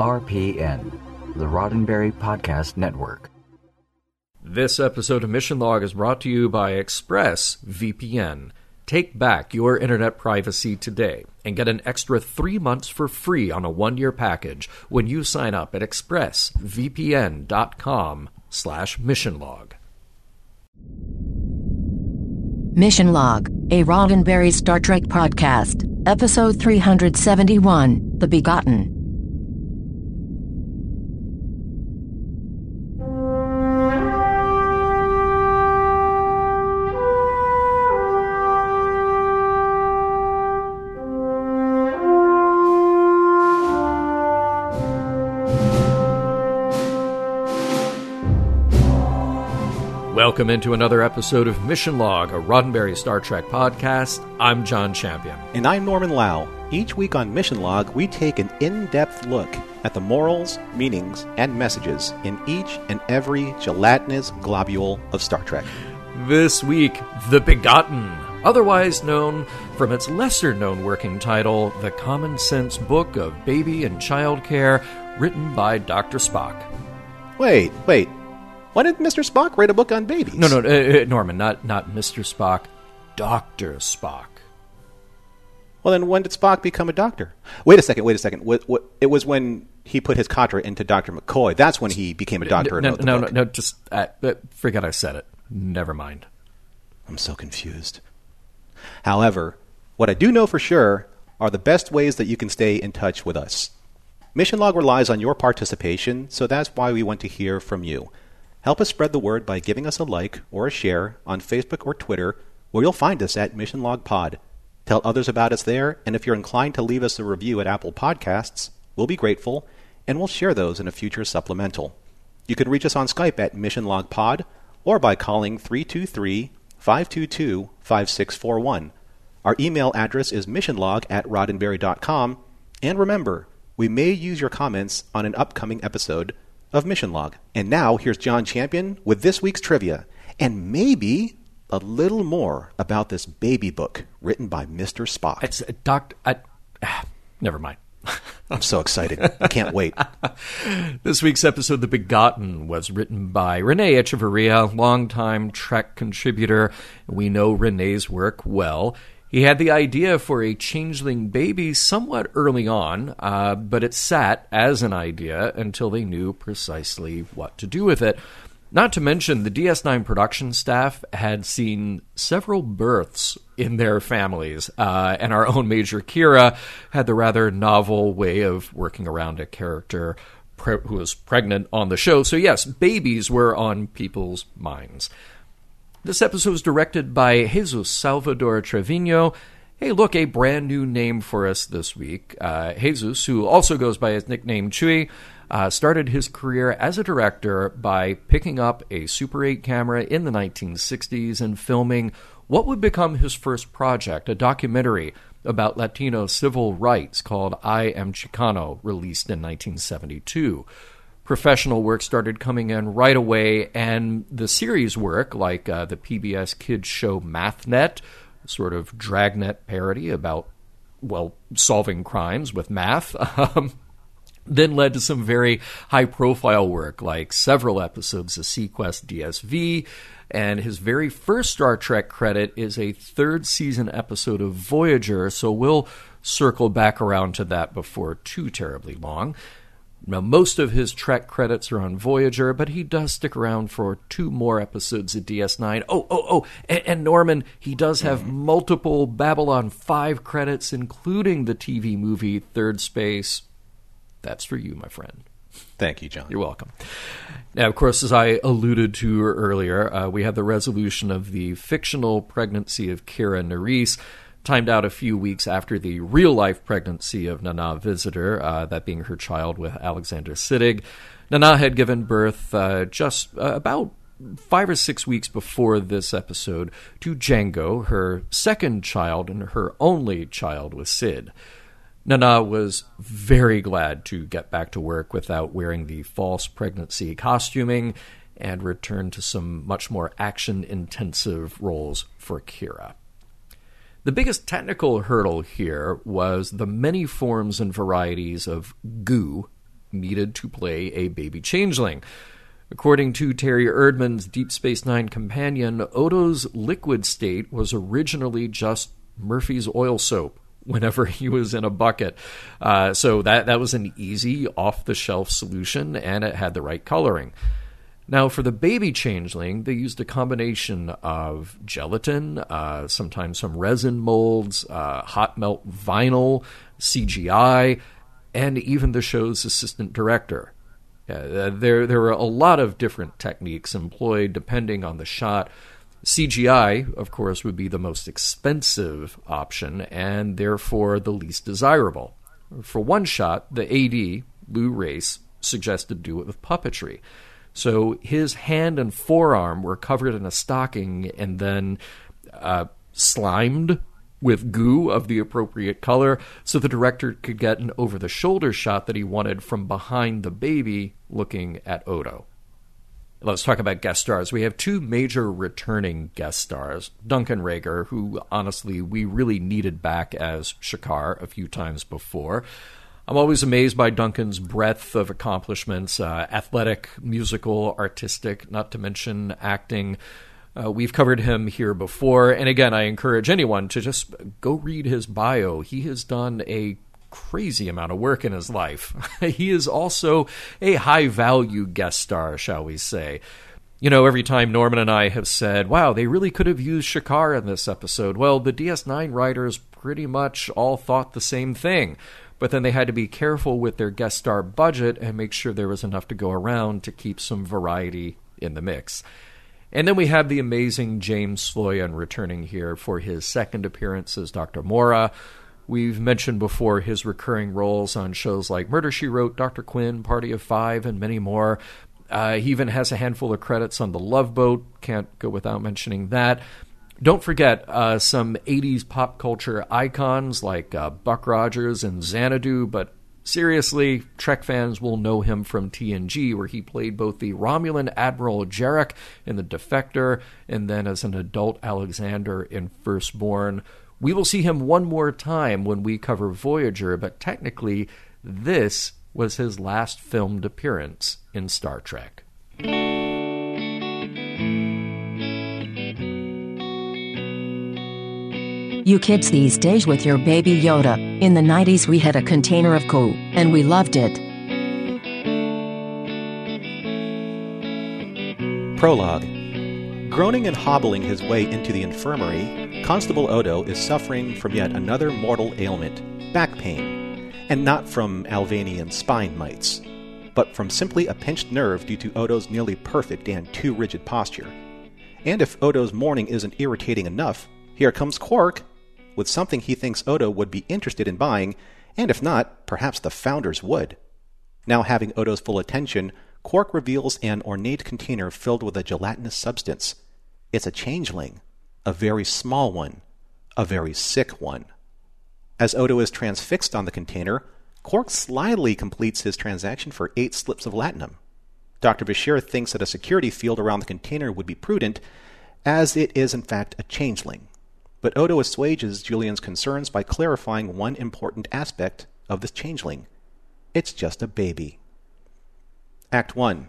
RPN, the Roddenberry Podcast Network. This episode of Mission Log is brought to you by ExpressVPN. Take back your internet privacy today and get an extra three months for free on a one-year package when you sign up at expressvpn.com slash missionlog. Mission Log, a Roddenberry Star Trek podcast, episode 371, The Begotten. Welcome into another episode of Mission Log, a Roddenberry Star Trek podcast. I'm John Champion. And I'm Norman Lau. Each week on Mission Log, we take an in depth look at the morals, meanings, and messages in each and every gelatinous globule of Star Trek. This week, The Begotten, otherwise known from its lesser known working title, The Common Sense Book of Baby and Child Care, written by Dr. Spock. Wait, wait. Why didn't Mr. Spock write a book on babies? No, no, uh, uh, Norman, not not Mr. Spock, Doctor Spock. Well, then when did Spock become a doctor? Wait a second, wait a second. What, what, it was when he put his katra into Dr. McCoy. That's when he became a doctor. No, and wrote the no, no, no, just uh, uh, forget I said it. Never mind. I'm so confused. However, what I do know for sure are the best ways that you can stay in touch with us. Mission Log relies on your participation, so that's why we want to hear from you. Help us spread the word by giving us a like or a share on Facebook or Twitter, where you'll find us at Mission Log Pod. Tell others about us there, and if you're inclined to leave us a review at Apple Podcasts, we'll be grateful, and we'll share those in a future supplemental. You can reach us on Skype at Mission Log Pod or by calling 323 522 5641. Our email address is missionlog at roddenberry.com. And remember, we may use your comments on an upcoming episode of Mission Log. And now, here's John Champion with this week's trivia, and maybe a little more about this baby book written by Mr. Spock. It's uh, Doctor. I, ah, never mind. I'm so excited. I can't wait. This week's episode, The Begotten, was written by Renee Echevarria, longtime Trek contributor. We know Renee's work well. He had the idea for a changeling baby somewhat early on, uh, but it sat as an idea until they knew precisely what to do with it. Not to mention, the DS9 production staff had seen several births in their families, uh, and our own Major Kira had the rather novel way of working around a character pre- who was pregnant on the show. So, yes, babies were on people's minds. This episode was directed by Jesus Salvador Trevino. Hey, look, a brand new name for us this week. Uh, Jesus, who also goes by his nickname Chewy, uh, started his career as a director by picking up a Super 8 camera in the 1960s and filming what would become his first project, a documentary about Latino civil rights called I Am Chicano, released in 1972 professional work started coming in right away, and the series work, like uh, the PBS kids show MathNet, sort of dragnet parody about, well, solving crimes with math. Um, then led to some very high profile work, like several episodes of seaQuest DSV. And his very first Star Trek credit is a third season episode of Voyager, so we'll circle back around to that before too terribly long. Now, most of his Trek credits are on Voyager, but he does stick around for two more episodes of DS9. Oh, oh, oh, and, and Norman, he does have multiple Babylon 5 credits, including the TV movie Third Space. That's for you, my friend. Thank you, John. You're welcome. Now, of course, as I alluded to earlier, uh, we have the resolution of the fictional pregnancy of Kira Nerys, timed out a few weeks after the real life pregnancy of Nana Visitor, uh, that being her child with Alexander Siddig. Nana had given birth uh, just uh, about five or six weeks before this episode to Django, her second child and her only child with Sid. Nana was very glad to get back to work without wearing the false pregnancy costuming and return to some much more action intensive roles for Kira. The biggest technical hurdle here was the many forms and varieties of goo needed to play a baby changeling. According to Terry Erdmann's Deep Space Nine companion, Odo's liquid state was originally just Murphy's oil soap whenever he was in a bucket. Uh, so that, that was an easy, off the shelf solution, and it had the right coloring. Now, for the baby changeling, they used a combination of gelatin, uh, sometimes some resin molds, uh, hot melt vinyl, CGI, and even the show's assistant director. Uh, there, there were a lot of different techniques employed depending on the shot. CGI, of course, would be the most expensive option and therefore the least desirable. For one shot, the AD, Lou Race, suggested do it with puppetry. So his hand and forearm were covered in a stocking and then uh, slimed with goo of the appropriate color so the director could get an over the shoulder shot that he wanted from behind the baby looking at Odo. Let's talk about guest stars. We have two major returning guest stars. Duncan Regehr, who honestly we really needed back as Shakaar a few times before. I'm always amazed by Duncan's breadth of accomplishments uh, athletic, musical, artistic, not to mention acting. Uh, we've covered him here before. And again, I encourage anyone to just go read his bio. He has done a crazy amount of work in his life. he is also a high value guest star, shall we say. You know, every time Norman and I have said, wow, they really could have used Shakaar in this episode, well, the DS9 writers pretty much all thought the same thing. But then they had to be careful with their guest star budget and make sure there was enough to go around to keep some variety in the mix. And then we have the amazing James Sloyan returning here for his second appearance as Dr. Mora. We've mentioned before his recurring roles on shows like Murder She Wrote, Dr. Quinn, Party of Five, and many more. Uh, he even has a handful of credits on The Love Boat. Can't go without mentioning that. Don't forget uh, some 80s pop culture icons like uh, Buck Rogers and Xanadu, but Seriously, Trek fans will know him from TNG, where he played both the Romulan Admiral Jarok in The Defector and then as an adult Alexander in Firstborn. We will see him one more time when we cover Voyager, but technically, this was his last filmed appearance in Star Trek. You kids these days with your baby Yoda. In the 90s, we had a container of goo, and we loved it. Prologue Groaning and hobbling his way into the infirmary, Constable Odo is suffering from yet another mortal ailment back pain, and not from Alvanian spine mites, but from simply a pinched nerve due to Odo's nearly perfect and too rigid posture. And if Odo's morning isn't irritating enough, here comes Quark with something he thinks Odo would be interested in buying, and if not, perhaps the founders would. Now having Odo's full attention, Quark reveals an ornate container filled with a gelatinous substance. It's a changeling, a very small one, a very sick one. As Odo is transfixed on the container, Quark slyly completes his transaction for eight slips of latinum. Dr. Bashir thinks that a security field around the container would be prudent, as it is in fact a changeling. But Odo assuages Julian's concerns by clarifying one important aspect of this changeling. It's just a baby. Act 1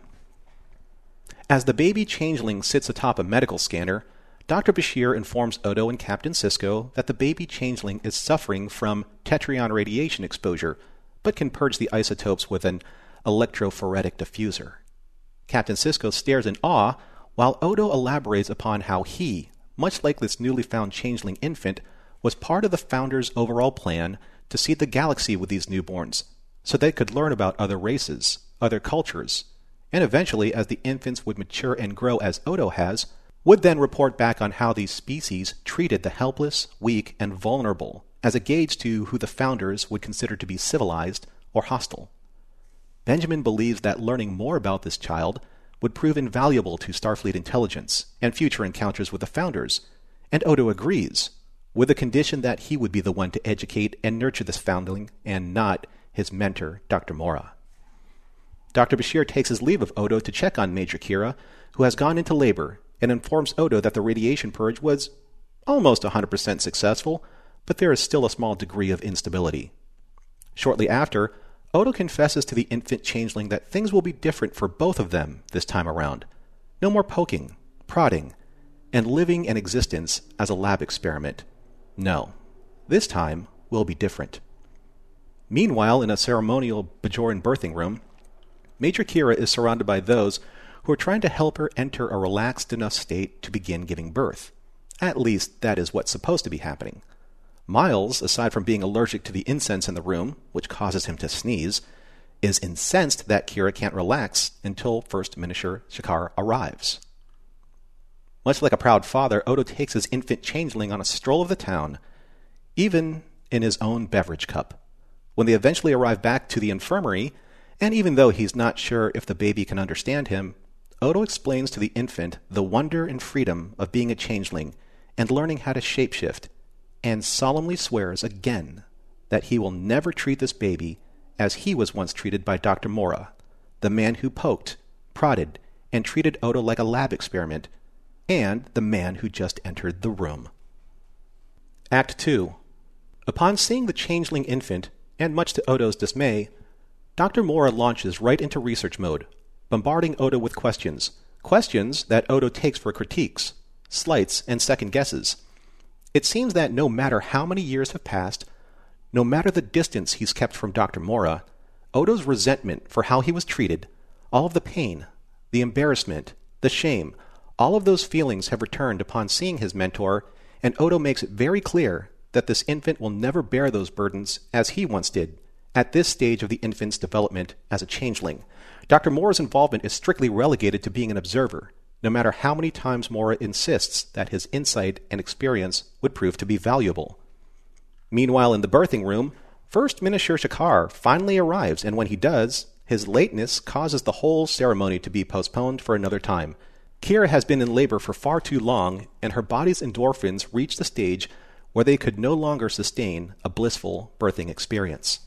As the baby changeling sits atop a medical scanner, Dr. Bashir informs Odo and Captain Sisko that the baby changeling is suffering from tetryon radiation exposure, but can purge the isotopes with an electrophoretic diffuser. Captain Sisko stares in awe while Odo elaborates upon how he, much like this newly found changeling infant, was part of the Founders' overall plan to seed the galaxy with these newborns, so they could learn about other races, other cultures, and eventually, as the infants would mature and grow as Odo has, would then report back on how these species treated the helpless, weak, and vulnerable as a gauge to who the Founders would consider to be civilized or hostile. Benjamin believes that learning more about this child would prove invaluable to Starfleet intelligence and future encounters with the Founders, and Odo agrees, with the condition that he would be the one to educate and nurture this foundling and not his mentor, Dr. Mora. Dr. Bashir takes his leave of Odo to check on Major Kira, who has gone into labor, and informs Odo that the radiation purge was almost 100% successful, but there is still a small degree of instability. Shortly after, Odo confesses to the infant changeling that things will be different for both of them this time around. No more poking, prodding, and living an existence as a lab experiment. No, this time will be different. Meanwhile, in a ceremonial Bajoran birthing room, Major Kira is surrounded by those who are trying to help her enter a relaxed enough state to begin giving birth. At least, that is what's supposed to be happening. Miles, aside from being allergic to the incense in the room, which causes him to sneeze, is incensed that Kira can't relax until First Minister Shakaar arrives. Much like a proud father, Odo takes his infant changeling on a stroll of the town, even in his own beverage cup. When they eventually arrive back to the infirmary, and even though he's not sure if the baby can understand him, Odo explains to the infant the wonder and freedom of being a changeling and learning how to shapeshift, and solemnly swears again that he will never treat this baby as he was once treated by Dr. Mora, the man who poked, prodded, and treated Odo like a lab experiment and the man who just entered the room. Act 2. Upon seeing the changeling infant, and much to Odo's dismay, Dr. Mora launches right into research mode, bombarding Odo with questions. Questions that Odo takes for critiques, slights, and second guesses. It seems that no matter how many years have passed, no matter the distance he's kept from Dr. Mora, Odo's resentment for how he was treated, all of the pain, the embarrassment, the shame, all of those feelings have returned upon seeing his mentor, and Odo makes it very clear that this infant will never bear those burdens as he once did at this stage of the infant's development as a changeling. Dr. Mora's involvement is strictly relegated to being an observer, no matter how many times Mora insists that his insight and experience would prove to be valuable. Meanwhile, in the birthing room, First Minister Shakaar finally arrives, and when he does, his lateness causes the whole ceremony to be postponed for another time. Kira has been in labor for far too long, and her body's endorphins reach the stage where they could no longer sustain a blissful birthing experience.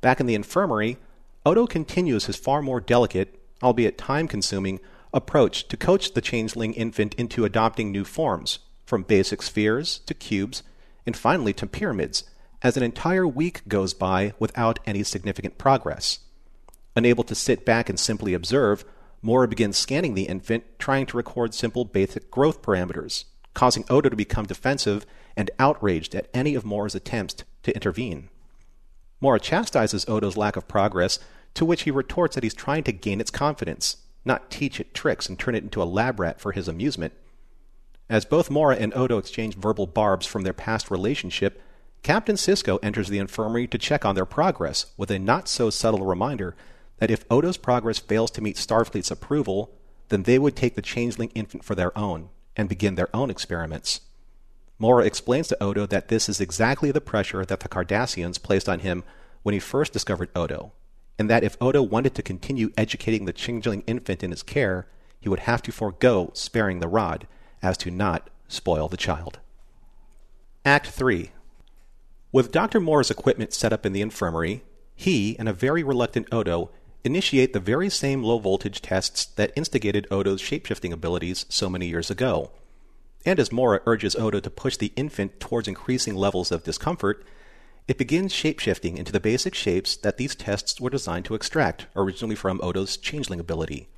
Back in the infirmary, Odo continues his far more delicate, albeit time consuming, approach to coach the changeling infant into adopting new forms, from basic spheres to cubes, and finally to pyramids, as an entire week goes by without any significant progress. Unable to sit back and simply observe, Mora begins scanning the infant, trying to record simple basic growth parameters, causing Odo to become defensive and outraged at any of Mora's attempts to intervene. Mora chastises Odo's lack of progress, to which he retorts that he's trying to gain its confidence, not teach it tricks and turn it into a lab rat for his amusement. As both Mora and Odo exchange verbal barbs from their past relationship, Captain Sisko enters the infirmary to check on their progress with a not so subtle reminder that if Odo's progress fails to meet Starfleet's approval, then they would take the changeling infant for their own and begin their own experiments. Mora explains to Odo that this is exactly the pressure that the Cardassians placed on him when he first discovered Odo, and that if Odo wanted to continue educating the changeling infant in his care, he would have to forego sparing the rod as to not spoil the child. Act 3 With Dr. Mora's equipment set up in the infirmary, he and a very reluctant Odo initiate the very same low voltage tests that instigated Odo's shapeshifting abilities so many years ago. And as Mora urges Odo to push the infant towards increasing levels of discomfort, it begins shapeshifting into the basic shapes that these tests were designed to extract, originally from Odo's changeling ability.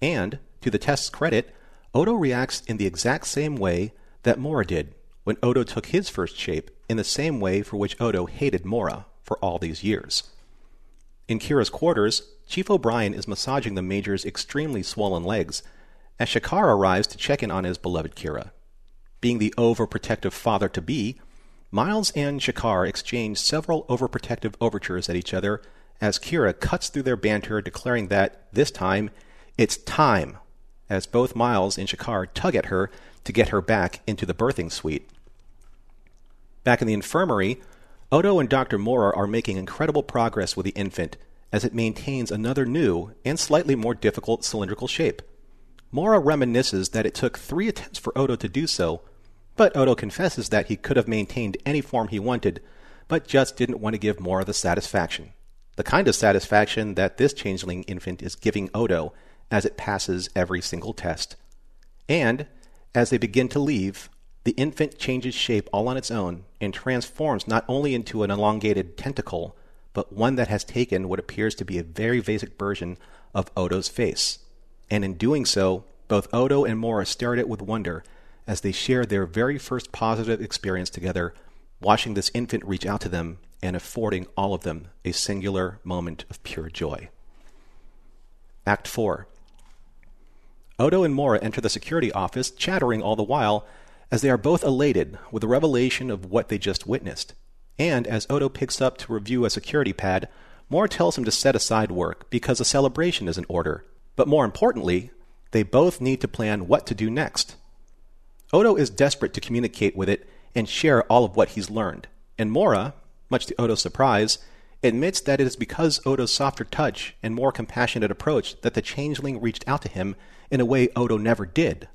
And, to the test's credit, Odo reacts in the exact same way that Mora did when Odo took his first shape, in the same way for which Odo hated Mora for all these years. In Kira's quarters, Chief O'Brien is massaging the Major's extremely swollen legs as Shakaar arrives to check in on his beloved Kira. Being the overprotective father to be, Miles and Shakaar exchange several overprotective overtures at each other as Kira cuts through their banter, declaring that, this time, it's time, as both Miles and Shakaar tug at her to get her back into the birthing suite. Back in the infirmary, Odo and Dr. Mora are making incredible progress with the infant as it maintains another new and slightly more difficult cylindrical shape. Mora reminisces that it took three attempts for Odo to do so, but Odo confesses that he could have maintained any form he wanted, but just didn't want to give Mora the satisfaction. The kind of satisfaction that this changeling infant is giving Odo as it passes every single test. And, as they begin to leave, the infant changes shape all on its own and transforms not only into an elongated tentacle, but one that has taken what appears to be a very basic version of Odo's face. And in doing so, both Odo and Mora stare at it with wonder as they share their very first positive experience together, watching this infant reach out to them and affording all of them a singular moment of pure joy. Act 4 Odo and Mora enter the security office, chattering all the while, as they are both elated with the revelation of what they just witnessed. And as Odo picks up to review a security pad, Mora tells him to set aside work because a celebration is in order. But more importantly, they both need to plan what to do next. Odo is desperate to communicate with it and share all of what he's learned, and Mora, much to Odo's surprise, admits that it is because Odo's softer touch and more compassionate approach that the changeling reached out to him in a way Odo never did.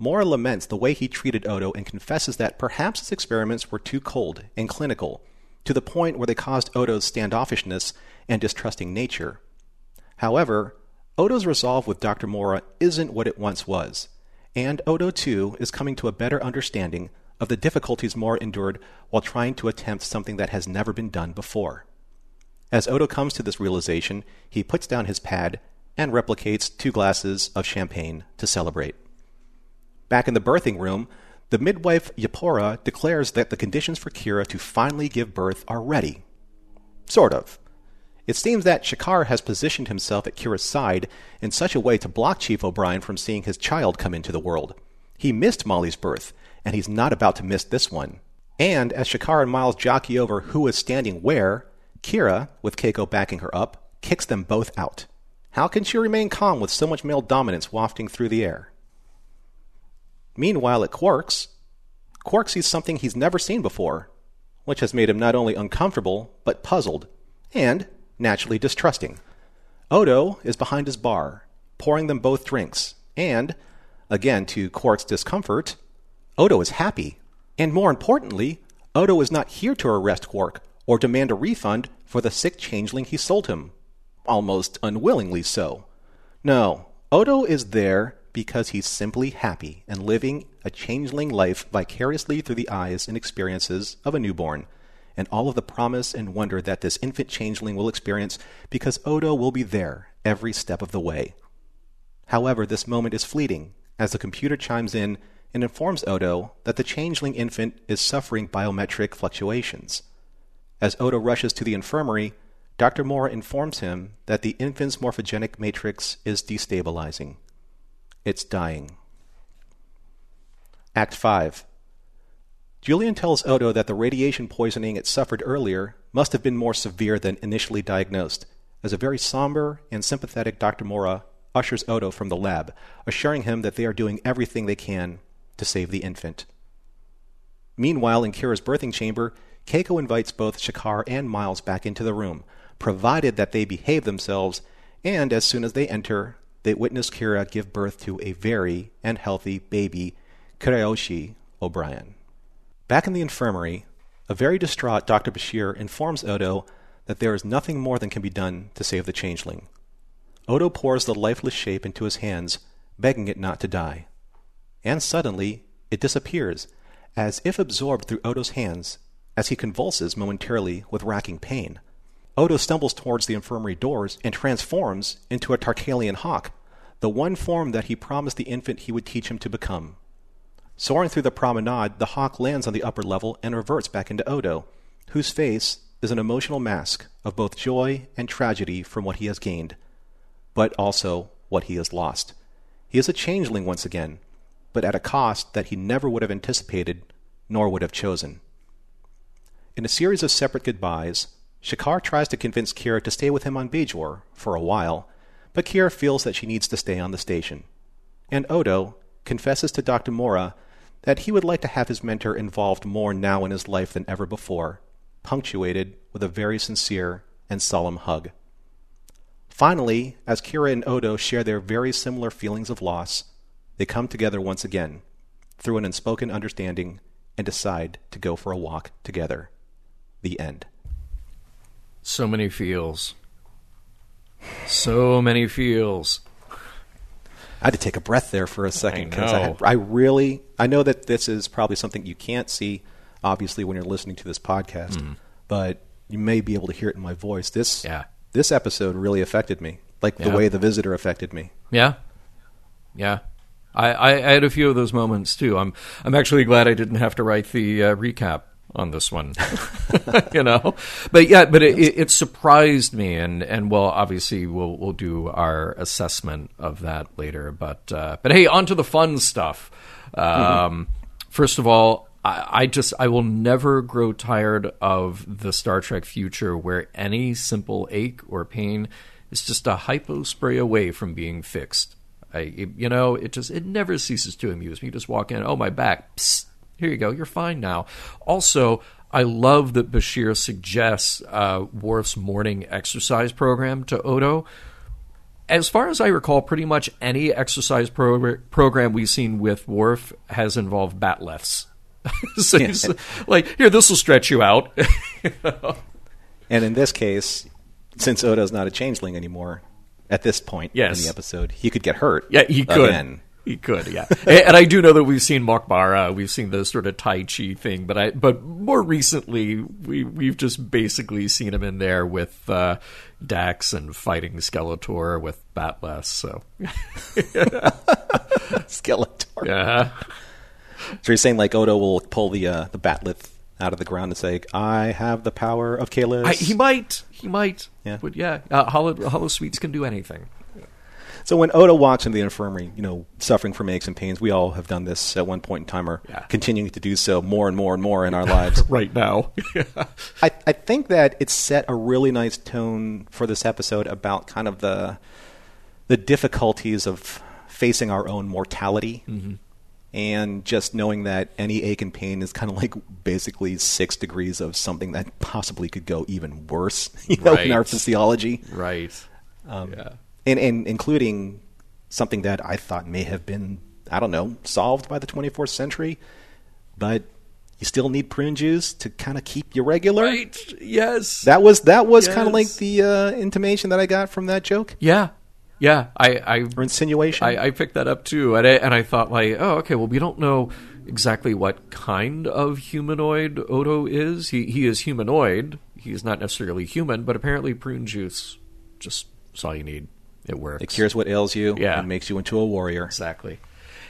Mora laments the way he treated Odo and confesses that perhaps his experiments were too cold and clinical, to the point where they caused Odo's standoffishness and distrusting nature. However, Odo's resolve with Dr. Mora isn't what it once was, and Odo too is coming to a better understanding of the difficulties Mora endured while trying to attempt something that has never been done before. As Odo comes to this realization, he puts down his pad and replicates two glasses of champagne to celebrate. Back in the birthing room, the midwife Yapora declares that the conditions for Kira to finally give birth are ready. Sort of. It seems that Shakaar has positioned himself at Kira's side in such a way to block Chief O'Brien from seeing his child come into the world. He missed Molly's birth, and he's not about to miss this one. And as Shakar and Miles jockey over who is standing where, Kira, with Keiko backing her up, kicks them both out. How can she remain calm with so much male dominance wafting through the air? Meanwhile, at Quark's, Quark sees something he's never seen before, which has made him not only uncomfortable, but puzzled, and naturally distrusting. Odo is behind his bar, pouring them both drinks, and, again to Quark's discomfort, Odo is happy. And more importantly, Odo is not here to arrest Quark or demand a refund for the sick changeling he sold him. Almost unwillingly so. No, Odo is there because he's simply happy and living a changeling life vicariously through the eyes and experiences of a newborn and all of the promise and wonder that this infant changeling will experience because Odo will be there every step of the way. However, this moment is fleeting as the computer chimes in and informs Odo that the changeling infant is suffering biometric fluctuations. As Odo rushes to the infirmary, Dr. Mora informs him that the infant's morphogenic matrix is destabilizing. It's dying. Act 5 Julian tells Odo that the radiation poisoning it suffered earlier must have been more severe than initially diagnosed, as a very somber and sympathetic Dr. Mora ushers Odo from the lab, assuring him that they are doing everything they can to save the infant. Meanwhile, in Kira's birthing chamber, Keiko invites both Shakaar and Miles back into the room, provided that they behave themselves, and as soon as they enter, they witness Kira give birth to a very and healthy baby, Kirayoshi O'Brien. Back in the infirmary, a very distraught Dr. Bashir informs Odo that there is nothing more than can be done to save the changeling. Odo pours the lifeless shape into his hands, begging it not to die. And suddenly, it disappears, as if absorbed through Odo's hands, as he convulses momentarily with racking pain. Odo stumbles towards the infirmary doors and transforms into a Tarkalean hawk, the one form that he promised the infant he would teach him to become. Soaring through the promenade, the hawk lands on the upper level and reverts back into Odo, whose face is an emotional mask of both joy and tragedy from what he has gained, but also what he has lost. He is a changeling once again, but at a cost that he never would have anticipated nor would have chosen. In a series of separate goodbyes, Shakaar tries to convince Kira to stay with him on Bajor for a while, but Kira feels that she needs to stay on the station. And Odo confesses to Dr. Mora that he would like to have his mentor involved more now in his life than ever before, punctuated with a very sincere and solemn hug. Finally, as Kira and Odo share their very similar feelings of loss, they come together once again through an unspoken understanding and decide to go for a walk together. The end. So many feels. So many feels. I had to take a breath there for a second because I I. I really I know that this is probably something you can't see, obviously, when you're listening to this podcast. Mm-hmm. But you may be able to hear it in my voice. This Yeah. this episode really affected me, like the way the visitor affected me. Yeah, yeah. I, I, I had a few of those moments too. I'm I'm actually glad I didn't have to write the uh, recap on this one. you know, but yeah, but it, it, it surprised me, and and well, obviously we'll we'll do our assessment of that later. But uh, but hey, on to the fun stuff. Um, First of all. I I just I will never grow tired of the Star Trek future where any simple ache or pain is just a hypo spray away from being fixed. I, you know, it just it never ceases to amuse me. You just walk in, oh my back, Psst, here you go, you're fine now. Also, I love that Bashir suggests uh, Worf's morning exercise program to Odo. As far as I recall, pretty much any exercise pro- program we've seen with Worf has involved bat'leths. so he's like, here, this will stretch you out. And in this case, since Odo's not a changeling anymore, at this point Yes. in the episode, he could get hurt. Yeah, he could. Again. He could, yeah. and, I do know that we've seen Mok'bara, we've seen the sort of Tai Chi thing, but I but more recently we we've just basically seen him in there with uh, Dax and fighting Skeletor with bat'leths. So Skeletor. yeah, So you're saying like Odo will pull the uh, the bat'leth out of the ground and say, "I have the power of Kahless." I, he might, he might. Yeah. but yeah, uh, Hollow holosuites can do anything. So when Odo walks into the infirmary, you know, suffering from aches and pains, we all have done this at one point in time, or Yeah. continuing to do so more and more and more in our lives. Right now, I, I think that it set a really nice tone for this episode about kind of the the difficulties of facing our own mortality, Mm-hmm. and just knowing that any ache and pain is kind of like basically six degrees of something that possibly could go even worse, you know, in our Right. physiology. right? yeah. And, and including something that I thought may have been, I don't know, solved by the 24th century, but you still need prune juice to kind of keep you regular. Right. Yes. That was that was kind of like the uh, intimation that I got from that joke yeah. Yeah. I. I or insinuation. I, I picked that up too, and I, and I thought like, oh, okay. Well, we don't know exactly what kind of humanoid Odo is. He he is humanoid. He's not necessarily human, but apparently prune juice just is all you need. It works. it cures what ails you Yeah. and makes you into a warrior. Exactly.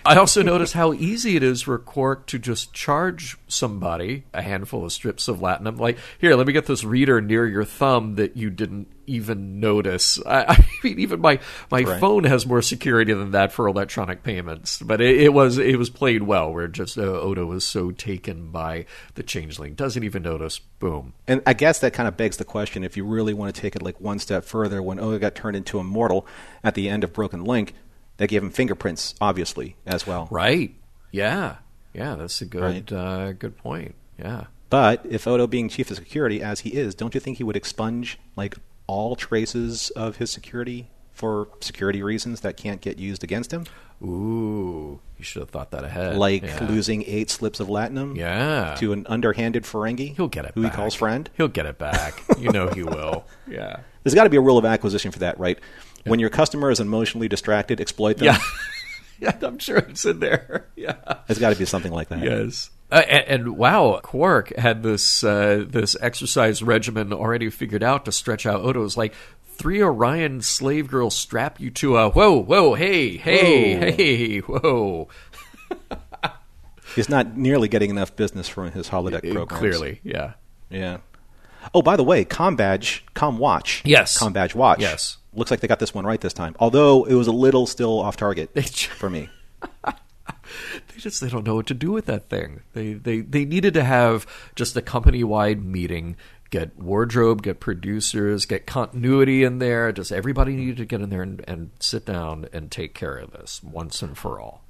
I also notice how easy it is for Quark to just charge somebody a handful of strips of latinum. Like, here, let me get this reader near your thumb that you didn't even notice. I, I mean, even my my Right. phone has more security than that for electronic payments. But it, it was it was played well, where just uh, Odo was so taken by the changeling, doesn't even notice. Boom. And I guess that kind of begs the question: if you really want to take it like one step further, when Odo got turned into a mortal at the end of Broken Link, they gave him fingerprints, obviously, as well. Right? Yeah. Yeah. That's a good Right. uh, good point. Yeah. But if Odo being chief of security as he is, don't you think he would expunge like all traces of his security for security reasons that can't get used against him? Ooh, you should have thought that ahead. Like Yeah. losing eight slips of latinum Yeah. to an underhanded Ferengi He'll get it who back. he calls friend. He'll get it back. you know he will. Yeah. There's got to be a rule of acquisition for that, right? When your customer is emotionally distracted, exploit them. Yeah. yeah, I'm sure it's in there. Yeah. There's got to be something like that. Yes. Uh, and, and wow, Quark had this uh, this exercise regimen already figured out to stretch out Odo's like three Orion slave girls strap you to a whoa whoa hey hey Whoa. hey whoa He's not nearly getting enough business from his holodeck programs. clearly yeah Yeah. Oh, by the way, Com Badge, Com Watch. Yes. Com Badge Watch. Yes. Looks like they got this one right this time. Although it was a little still off target for me. they just they don't know what to do with that thing. They they they needed to have just a company wide meeting, get wardrobe, get producers, get continuity in there. Just everybody needed to get in there and, and sit down and take care of this once and for all.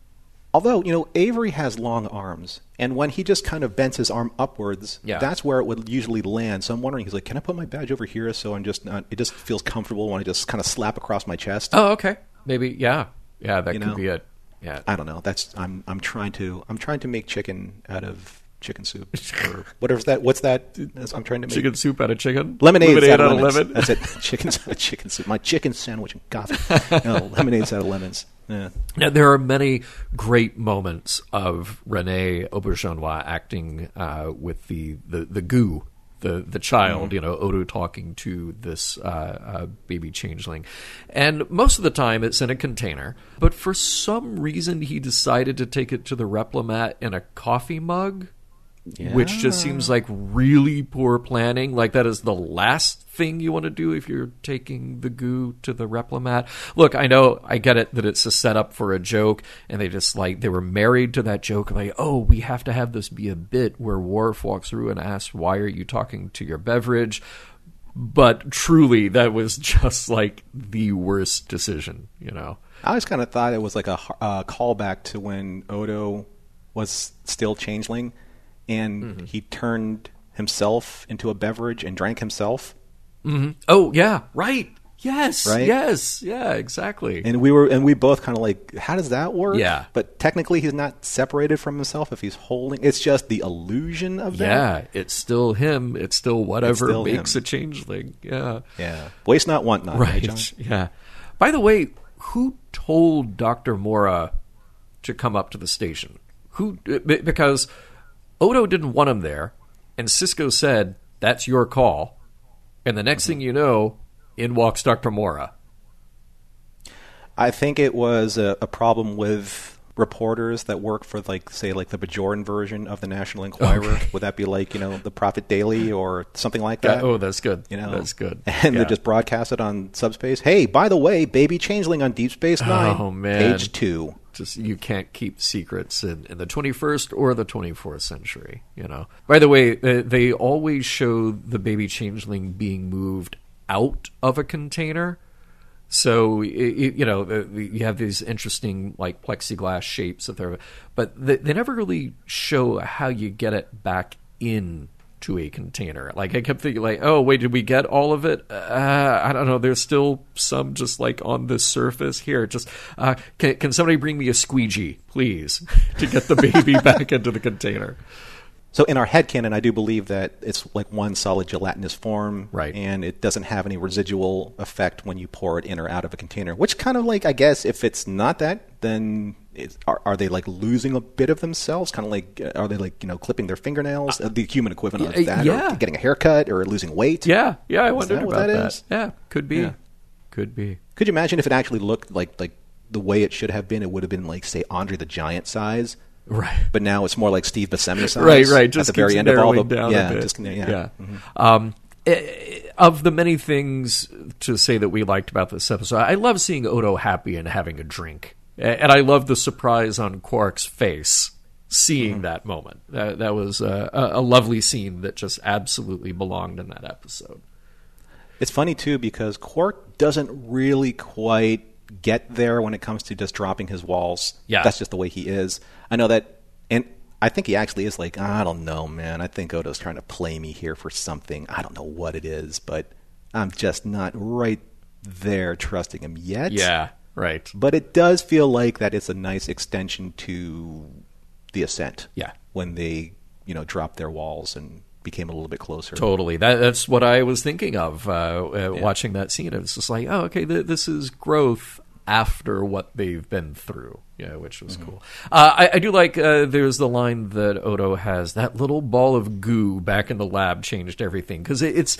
Although, you know, Avery has long arms, and when he just kind of bends his arm upwards, Yeah. that's where it would usually land. So I'm wondering, he's like, can I put my badge over here so I'm just not, it just feels comfortable when I just kind of slap across my chest? Oh, okay. Maybe yeah, yeah. That You could know? be it. Yeah. I don't know. That's I'm I'm trying to I'm trying to make chicken out of chicken soup or whatever's that. What's that? I'm trying to make Chicken soup out of chicken. Lemonades Lemonade out, out of of lemons. lemon. That's it. Chickens out of chicken soup. My chicken sandwich and coffee. No, lemonades out of lemons. Yeah. Now, there are many great moments of Rene Auberjonois acting uh, with the, the, the goo the the child, you know, Odo talking to this uh, uh, baby changeling, and most of the time it's in a container. But for some reason, he decided to take it to the replimat in a coffee mug, which just seems like really poor planning. Like that is the last thing you want to do if you're taking the goo to the replimat. Look, I know, I get it that it's a setup for a joke, and they just like they were married to that joke. Like, oh, we have to have this be a bit where Worf walks through and asks, "Why are you talking to your beverage?" But truly, that was just like the worst decision, you know. I always kind of thought it was like a uh, callback to when Odo was still changeling, and Mm-hmm. he turned himself into a beverage and drank himself. Oh yeah, right. Yes, Right? yes, yeah, exactly. And we were, and we both kind of like, how does that work? Yeah. But technically, he's not separated from himself if he's holding. It's just the illusion of that. yeah, it's still him. It's still whatever still makes him. a changeling. Yeah. Yeah. Waste not, want not. Right. Right. Yeah. By the way, who told Dr. Mora to come up to the station? Who because Odo didn't want him there and Sisko said, "That's your call." And the next mm-hmm. thing you know, in walks Dr. Mora. I think it was a, a problem with reporters that work for, like, say, like the Bajoran version of the National Enquirer. Would that be like, you know, the Prophet Daily or something like that? oh, that's good. You know, that's good. And Yeah. they just broadcast it on subspace. Hey, by the way, baby changeling on Deep Space oh, Nine, Oh, man. page two. just you can't keep secrets in, in the 21st or the 24th century you know by the way they, they always show the baby changeling being moved out of a container so you know you have these interesting like plexiglass shapes that they're but they, they never really show how you get it back in to a container. Like i kept thinking like oh wait did we get all of it? Uh, i don't know. There's still some just like on the surface here. Just uh, can, can somebody bring me a squeegee please to get the baby back into the container So in our headcanon, I do believe that it's like one solid gelatinous form, Right. And it doesn't have any residual effect when you pour it in or out of a container. Which kind of like, I guess, if it's not that, then are, are they like losing a bit of themselves? Kind of like, uh, are they like you know clipping their fingernails? Uh, the human equivalent of that, yeah. or getting a haircut, or losing weight? yeah yeah i wondered that what about that that, is? yeah could be Yeah. could be Could you imagine if it actually looked like like the way it should have been? It would have been like say Andre the Giant size. Right But now it's more like Steve Buscemi right, right. Just at the very end of all the down yeah, just yeah. yeah. Um, eh, of the many things to say that we liked about this episode, I love seeing Odo happy and having a drink, Eh, and I love the surprise on Quark's face seeing Mm-hmm. that moment. That, that was a, a lovely scene that just absolutely belonged in that episode. It's funny too because Quark doesn't really quite get there when it comes to just dropping his walls. Yeah. that's just the way he is. I know that, and I think he actually is like, I don't know, man. I think Odo's trying to play me here for something. I don't know what it is, but I'm just not right there trusting him yet. Yeah, right. but it does feel like that it's a nice extension to the ascent. Yeah. when they you know drop their walls and became a little bit closer. Totally. That, that's what I was thinking of uh, uh, watching that scene. It was just like, oh, okay, th- this is growth after what they've been through. Yeah, which was cool. Uh, I, I do like. Uh, there's the line that Odo has. That little ball of goo back in the lab changed everything because it, it's.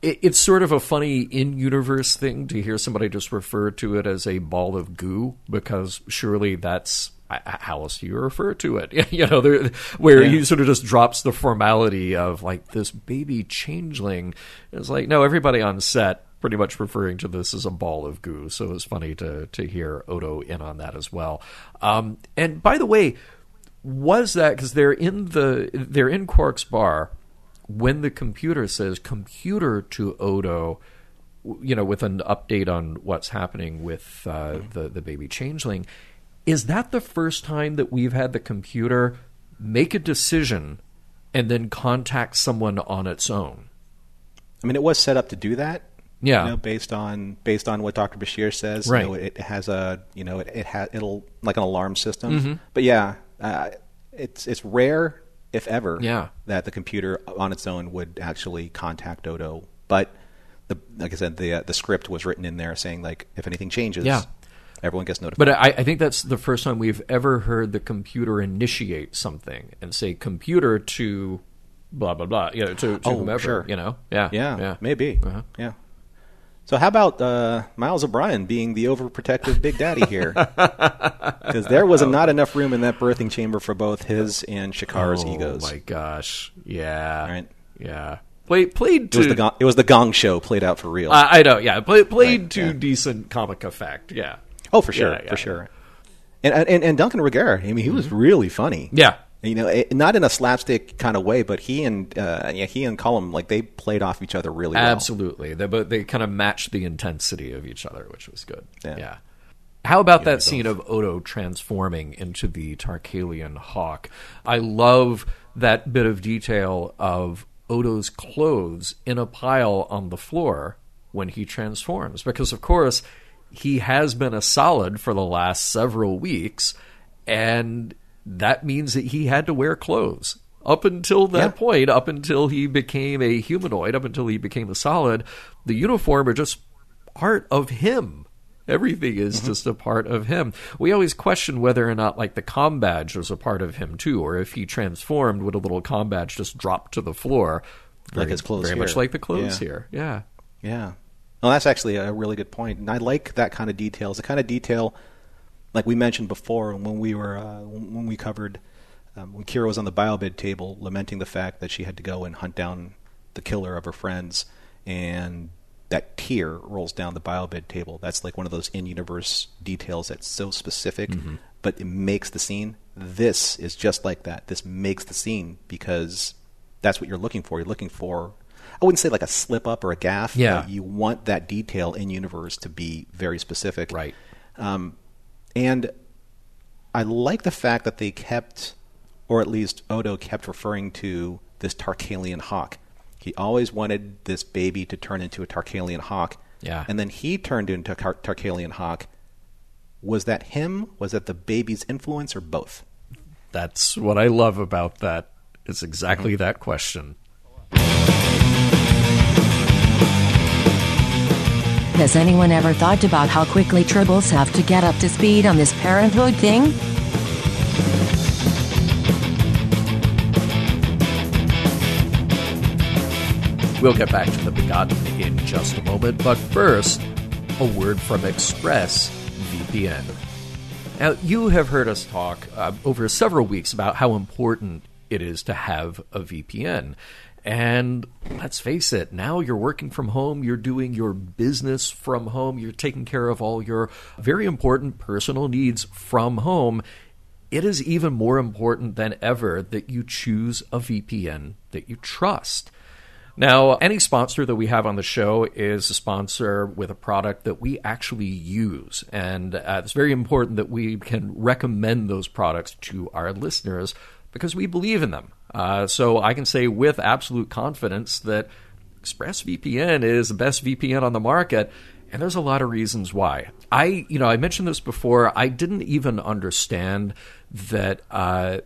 It, it's sort of a funny in-universe thing to hear somebody just refer to it as a ball of goo because surely that's how else do you refer to it? you know, there, where he sort of just drops the formality of like this baby changeling. It's like no, everybody on set pretty much referring to this as a ball of goo. So it's funny to to hear Odo in on that as well. Um, and by the way, was that because they're in the they're in Quark's bar when the computer says computer to Odo, you know, with an update on what's happening with uh, the the baby changeling, is that the first time that we've had the computer make a decision and then contact someone on its own? I mean, it was set up to do that. Yeah. You know, based on based on what Dr. Bashir says, Right. You know, it has a you know it, it ha- it'll like an alarm system. Mm-hmm. But yeah, uh, it's it's rare if ever Yeah. that the computer on its own would actually contact Odo. But the like I said, the uh, the script was written in there saying like if anything changes, Yeah. Everyone gets notified. But I, I think that's the first time we've ever heard the computer initiate something and say computer to blah blah blah. You know, to, to Oh, whomever. sure. You know, yeah, Yeah, yeah. maybe. Uh-huh. Yeah. So how about uh, Miles O'Brien being the overprotective big daddy here? Because there was not enough room in that birthing chamber for both his and Shakaar's oh egos. Oh my gosh, yeah, Right. yeah. Played played It to was the gong, it was the Gong Show played out for real. I, I know, yeah. Play, played Right, to yeah. decent comic effect, yeah. Oh, for sure, yeah, yeah, for sure. And, and and Duncan Regehr, I mean, he was really funny. Yeah. You know, it, not in a slapstick kind of way, but he and uh, yeah, he and Colm like they played off each other really well. Absolutely. They both they kind of matched the intensity of each other, which was good. Yeah. How about that scene of Odo transforming into the Tarkalean hawk? I love that bit of detail of Odo's clothes in a pile on the floor when he transforms, because of course he has been a solid for the last several weeks, and that means that he had to wear clothes. Up until that Yeah. point, up until he became a humanoid, up until he became a solid, the uniform are just part of him. Everything is mm-hmm. just a part of him. We always question whether or not, like, the com badge was a part of him too, or if he transformed, would a little com badge just drop to the floor, Like Very- his clothes very here. much like the clothes Yeah. here. Yeah, Yeah. Well, that's actually a really good point, and I like that kind of details. The kind of detail, like we mentioned before, when we were uh, when we covered um, when Kira was on the biobed table, lamenting the fact that she had to go and hunt down the killer of her friends, and that tear rolls down the biobed table. That's like one of those in-universe details that's so specific, but it makes the scene. This is just like that. This makes the scene because that's what you're looking for. You're looking for I wouldn't say like a slip up or a gaff. Yeah. but you want that detail in universe to be very specific. right. Um, and I like the fact that they kept, or at least Odo kept referring to this Tarkalean hawk. He always wanted this baby to turn into a Tarkalean hawk. Yeah. And then he turned into a Tar- Tarkalean hawk. Was that him? Was that the baby's influence or both? That's what I love about that. It's exactly that question. Has anyone ever thought about how quickly tribbles have to get up to speed on this parenthood thing? We'll get back to the Begotten in just a moment, but first, a word from Express VPN. Now, you have heard us talk uh, over several weeks about how important it is to have a VPN. And let's face it, now you're working from home, you're doing your business from home, you're taking care of all your very important personal needs from home. It is even more important than ever that you choose a VPN that you trust. Now, any sponsor that we have on the show is a sponsor with a product that we actually use. And uh, it's very important that we can recommend those products to our listeners because we believe in them. Uh, so I can say with absolute confidence that ExpressVPN is the best VPN on the market. And there's a lot of reasons why. I, you know, I mentioned this before. I didn't even understand that uh,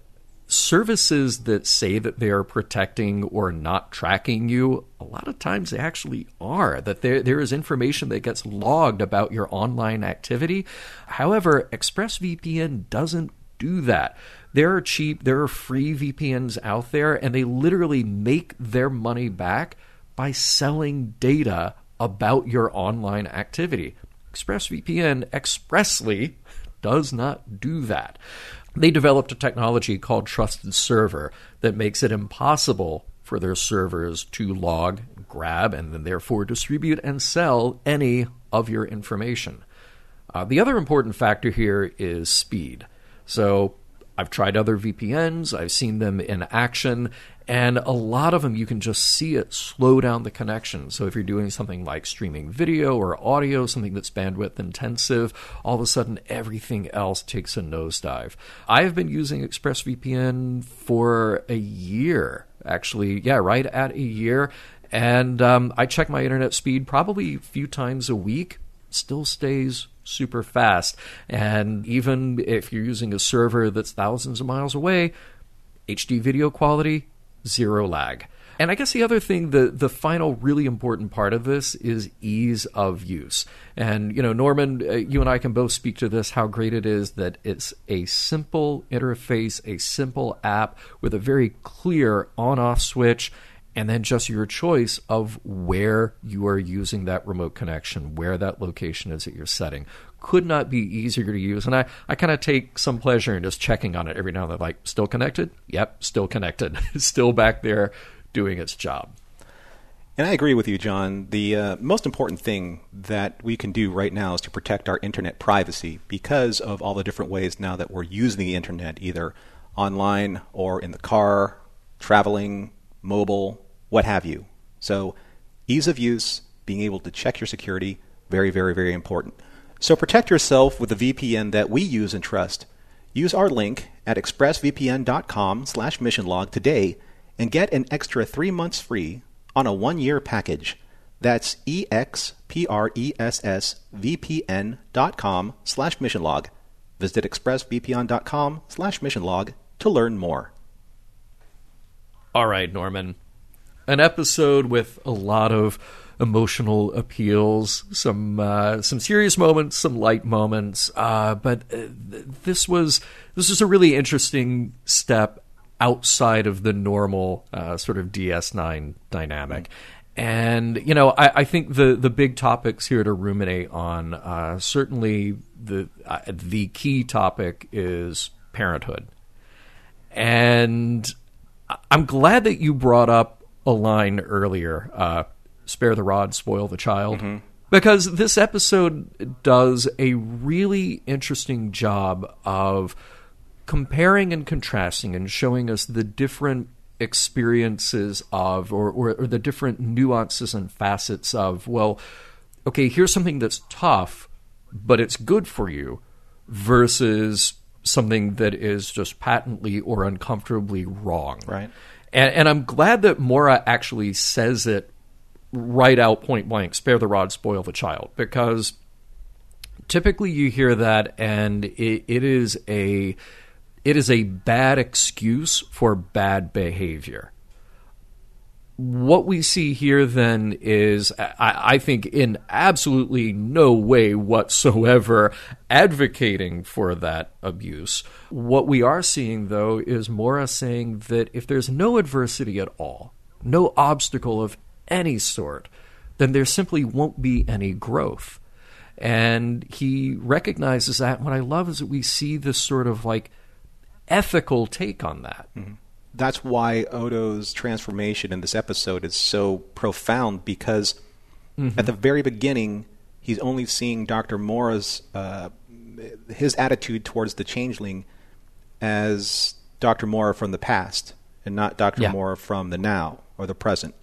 services that say that they are protecting or not tracking you, a lot of times they actually are. That there there is information that gets logged about your online activity. However, ExpressVPN doesn't do that. There are cheap, there are free VPNs out there, and they literally make their money back by selling data about your online activity. ExpressVPN expressly does not do that. They developed a technology called Trusted Server that makes it impossible for their servers to log, grab, and then therefore distribute and sell any of your information. Uh, the other important factor here is speed. So I've tried other VPNs, I've seen them in action, and a lot of them you can just see it slow down the connection. So if you're doing something like streaming video or audio, something that's bandwidth intensive, all of a sudden everything else takes a nosedive. I have been using ExpressVPN for a year, actually, yeah, right at a year. And um, I check my internet speed probably a few times a week still stays super fast. And even if you're using a server that's thousands of miles away, HD video quality, zero lag. And I guess the other thing, the the final really important part of this is ease of use. And you know, Norman, uh, you and I can both speak to this. How great it is that it's a simple interface, a simple app with a very clear on-off switch and then just your choice of where you are using that remote connection, where that location is that you're setting. Could not be easier to use. And I, I kind of take some pleasure in just checking on it every now and then, like, still connected? Yep, still connected. still back there doing its job. And I agree with you, John. The uh, most important thing that we can do right now is to protect our internet privacy because of all the different ways now that we're using the internet, either online or in the car, traveling, mobile, what have you. So, ease of use, being able to check your security, very, very, very important. So, protect yourself with the VPN that we use and trust. Use our link at expressvpn.com/missionlog today and get an extra three months free on a one year package. That's expressvpn.com slash missionlog. Visit expressvpn.com slash missionlog to learn more. All right, Norman. An episode with a lot of emotional appeals, some uh, some serious moments, some light moments. Uh, but uh, th- this was this was a really interesting step outside of the normal uh, sort of DS9 dynamic. And you know, I, I, think the the big topics here to ruminate on. Uh, certainly, the uh, the key topic is parenthood, and I'm glad that you brought up a line earlier. Uh, spare the rod, spoil the child. Mm-hmm. Because this episode does a really interesting job of comparing and contrasting and showing us the different experiences of or, or, or, the different nuances and facets of well okay here's something that's tough but it's good for you versus something that is just patently or uncomfortably wrong right and, and i'm glad that Mora actually says it right out point blank spare the rod spoil the child because typically you hear that and it, it is a it is a bad excuse for bad behavior. What we see here then is, I, I, think, in absolutely no way whatsoever advocating for that abuse. What we are seeing, though, is Mora saying that if there's no adversity at all, no obstacle of any sort, then there simply won't be any growth. And he recognizes that. What I love is that we see this sort of like ethical take on that. Mm-hmm. That's why Odo's transformation in this episode is so profound because mm-hmm. at the very beginning, he's only seeing Dr. Mora's uh, his attitude towards the changeling as Dr. Mora from the past and not Dr. Yeah. Mora from the now or the present.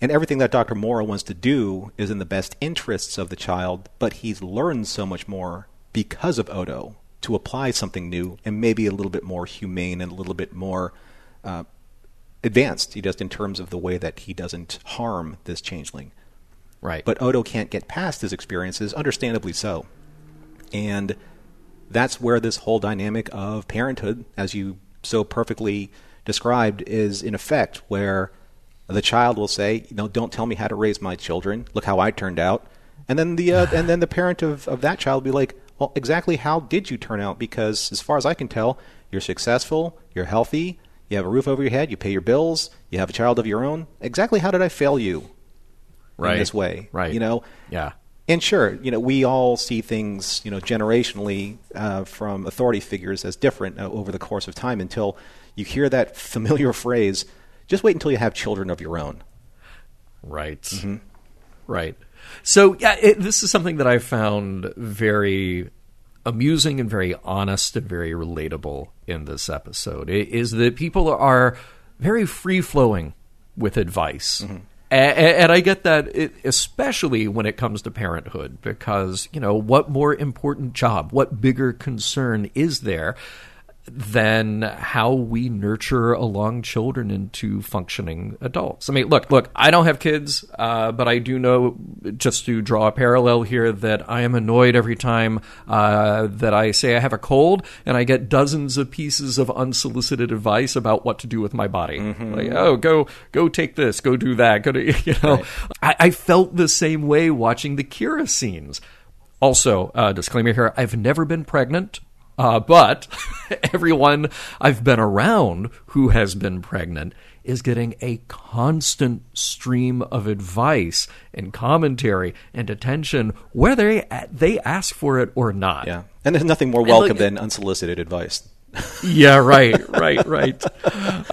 And everything that Dr. Mora wants to do is in the best interests of the child, but he's learned so much more because of Odo to apply something new and maybe a little bit more humane and a little bit more uh, advanced, just in terms of the way that he doesn't harm this changeling. Right. But Odo can't get past his experiences, understandably so. And that's where this whole dynamic of parenthood, as you so perfectly described, is in effect, where the child will say, "You know, don't tell me how to raise my children. Look how I turned out." And then the uh, and then the parent of, of that child will be like, well, exactly how did you turn out? Because as far as I can tell, you're successful, you're healthy, you have a roof over your head, you pay your bills, you have a child of your own. Exactly how did I fail you right. in this way? Right. You know? Yeah. And sure, you know, we all see things, you know, generationally uh, from authority figures as different uh, over the course of time until you hear that familiar phrase, just wait until you have children of your own. Right. Mm-hmm. Right. So yeah, it, this is something that I found very amusing and very honest and very relatable in this episode. It is that people are very free flowing with advice. Mm-hmm. And, and, I get that, especially when it comes to parenthood, because, you know, what more important job, what bigger concern is there than how we nurture along children into functioning adults. I mean, look, look, I don't have kids, uh, but I do know, just to draw a parallel here, that I am annoyed every time uh, that I say I have a cold and I get dozens of pieces of unsolicited advice about what to do with my body. Mm-hmm. Like, oh, go, go take this, go do that, go to, you know. Right. I, I felt the same way watching the Kira scenes. Also, uh, disclaimer here: I've never been pregnant. Uh, but everyone I've been around who has been pregnant is getting a constant stream of advice and commentary and attention, whether they ask for it or not. Yeah. And there's nothing more look- welcome than unsolicited advice. Yeah, right, right, right.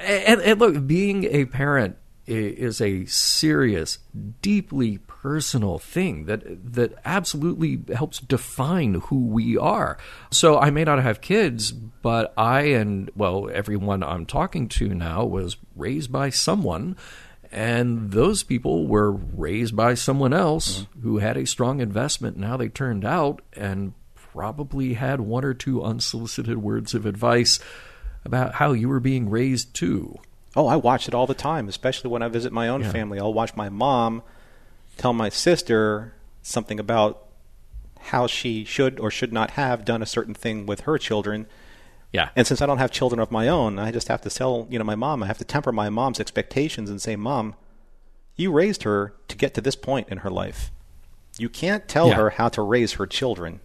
And, and look, being a parent is a serious, deeply personal thing that that absolutely helps define who we are. So I may not have kids, but I and well, everyone I'm talking to now was raised by someone. And those people were raised by someone else mm-hmm. who had a strong investment in how they turned out and probably had one or two unsolicited words of advice about how you were being raised too. Oh, I watch it all the time, especially when I visit my own family. I'll watch my mom tell my sister something about how she should or should not have done a certain thing with her children. Yeah. And since I don't have children of my own, I just have to tell, you know, my mom, I have to temper my mom's expectations and say, "Mom, you raised her to get to this point in her life. You can't tell Yeah. her how to raise her children.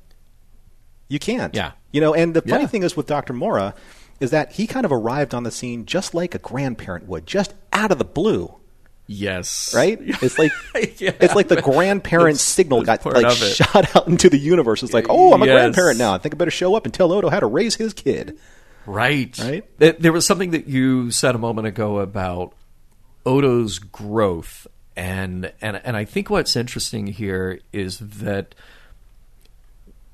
You can't. Yeah. You know, and the funny Yeah. thing is with Dr. Mora is that he kind of arrived on the scene just like a grandparent would, just out of the blue yes. right? It's like Yeah. it's like the grandparent signal got like shot out into the universe. It's like, oh, I'm a grandparent now. I think I better show up and tell Odo how to raise his kid. Right. Right? There- There was something that you said a moment ago about Odo's growth and and and I think what's interesting here is that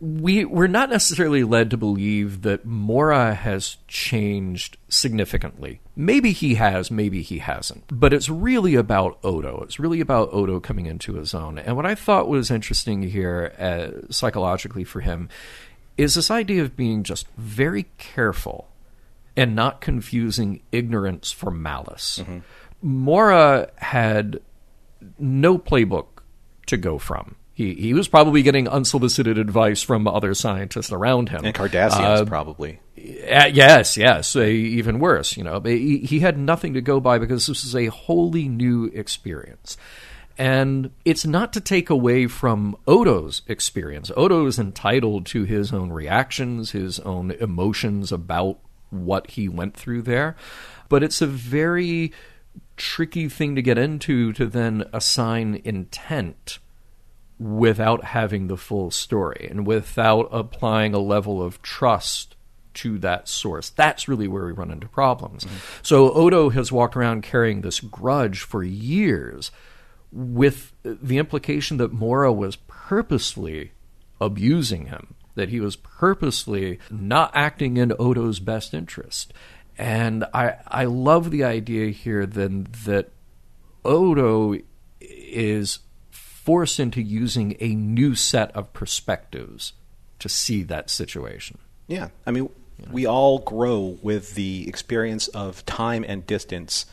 we we're not necessarily led to believe that Mora has changed significantly. Maybe he has, maybe he hasn't. But it's really about Odo. It's really about Odo coming into his own. And what I thought was interesting here, uh, psychologically for him, is this idea of being just very careful and not confusing ignorance for malice. Mora had no playbook to go from. He he was probably getting unsolicited advice from other scientists around him. And Cardassians Uh, probably. uh, yes, yes, uh, even worse. You know, he, he had nothing to go by because this is a wholly new experience, and it's not to take away from Odo's experience. Odo is entitled to his own reactions, his own emotions about what he went through there, but it's a very tricky thing to get into to then assign intent without having the full story and without applying a level of trust to that source. That's really where we run into problems. Mm-hmm. So Odo has walked around carrying this grudge for years with the implication that Mora was purposely abusing him, that he was purposely not acting in Odo's best interest. And I I love the idea here then that Odo is forced into using a new set of perspectives to see that situation. Yeah. I mean, we all grow with the experience of time and distance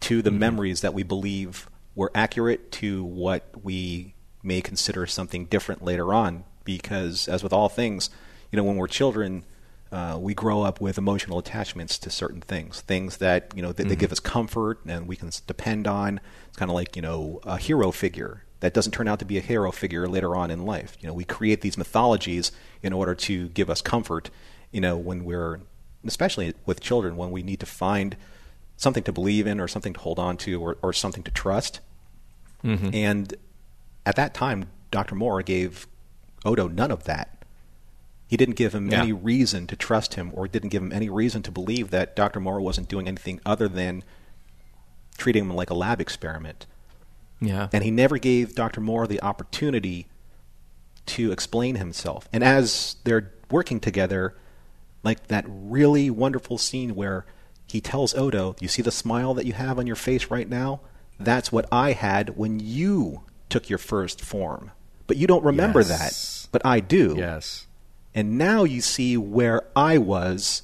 to the memories that we believe were accurate to what we may consider something different later on. Because, as with all things, you know, when we're children, uh, we grow up with emotional attachments to certain things, things that you know that they give us comfort and we can depend on. It's kind of like you know a hero figure that doesn't turn out to be a hero figure later on in life. You know, we create these mythologies in order to give us comfort. You know, when we're especially with children, when we need to find something to believe in or something to hold on to or, or something to trust. Mm-hmm. And at that time, Dr. Mora gave Odo none of that. He didn't give him Yeah. any reason to trust him or didn't give him any reason to believe that Dr. Mora wasn't doing anything other than treating him like a lab experiment. Yeah. And he never gave Dr. Mora the opportunity to explain himself. And as they're working together, like that really wonderful scene where he tells Odo, You see the smile that you have on your face right now? That's what I had when you took your first form. But you don't remember Yes. that. But I do. yes. And now you see where I was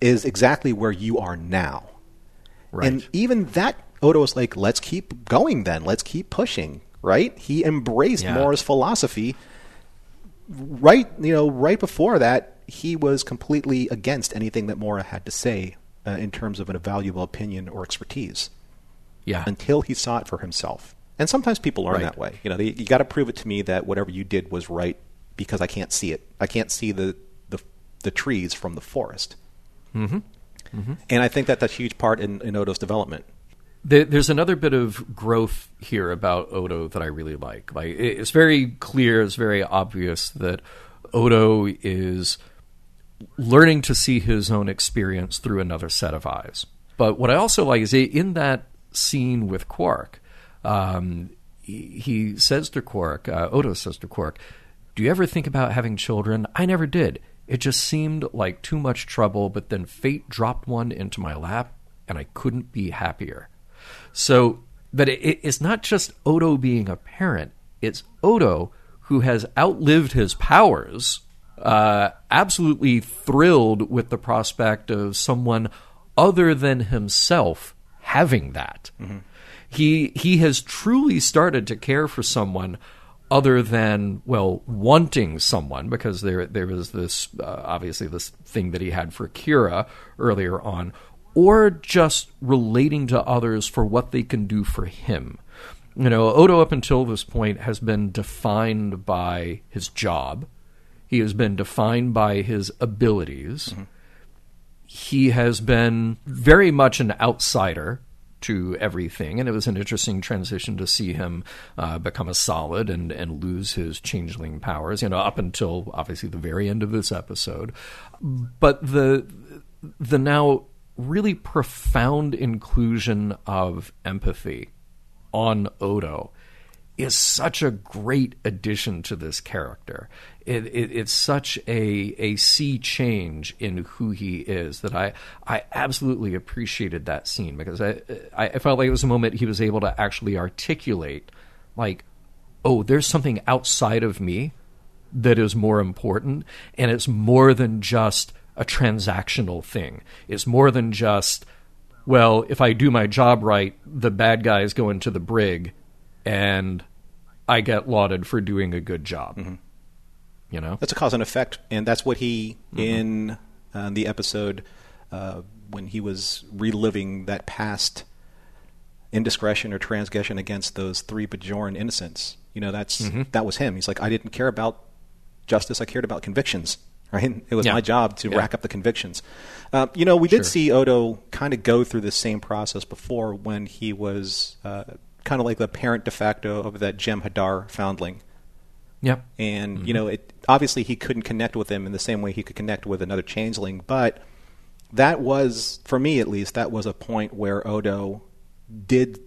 is exactly where you are now. Right. And even that, Odo was like, let's keep going then. Let's keep pushing, right? He embraced Yeah. Mora's philosophy. Right, you know, right before that, he was completely against anything that Mora had to say uh, in terms of a valuable opinion or expertise yeah. until he saw it for himself. And sometimes people learn Right. that way. You know, they, you got to prove it to me that whatever you did was right because I can't see it. I can't see the the, the trees from the forest. Mm-hmm. And I think that that's a huge part in, in Odo's development. There, there's another bit of growth here about Odo that I really like. Like it's very clear, it's very obvious that Odo is learning to see his own experience through another set of eyes. But what I also like is in that scene with Quark, um, he, he says to Quark, uh, Odo says to Quark, "Do you ever think about having children? I never did. It just seemed like too much trouble, but then fate dropped one into my lap, and I couldn't be happier." So, but it, it's not just Odo being a parent; it's Odo who has outlived his powers, uh, absolutely thrilled with the prospect of someone other than himself having that. He he has truly started to care for someone other than well wanting someone because there there was this uh, obviously this thing that he had for Kira earlier on or just relating to others for what they can do for him. You know, Odo up until this point has been defined by his job. He has been defined by his abilities. He has been very much an outsider to everything, and it was an interesting transition to see him uh, become a solid and, and lose his changeling powers, you know, up until obviously the very end of this episode. But the the now really profound inclusion of empathy on Odo is such a great addition to this character. It, it, it's such a a sea change in who he is that I I absolutely appreciated that scene because I I felt like it was a moment he was able to actually articulate like oh there's something outside of me that is more important and it's more than just a transactional thing. It's more than just well, if I do my job right, the bad guys go into the brig and I get lauded for doing a good job. You know? That's a cause and effect, and that's what he Mm-hmm. in uh, the episode uh, when he was reliving that past indiscretion or transgression against those three Bajoran innocents. You know, that's Mm-hmm. that was him. He's like, I didn't care about justice; I cared about convictions. Right? It was Yeah. my job to Yeah. rack up the convictions. Uh, you know, we did Sure. see Odo kind of go through the same process before when he was uh, kind of like the parent de facto of that Jem'Hadar foundling Yep. and you know it obviously he couldn't connect with him in the same way he could connect with another changeling but that was for me at least that was a point where odo did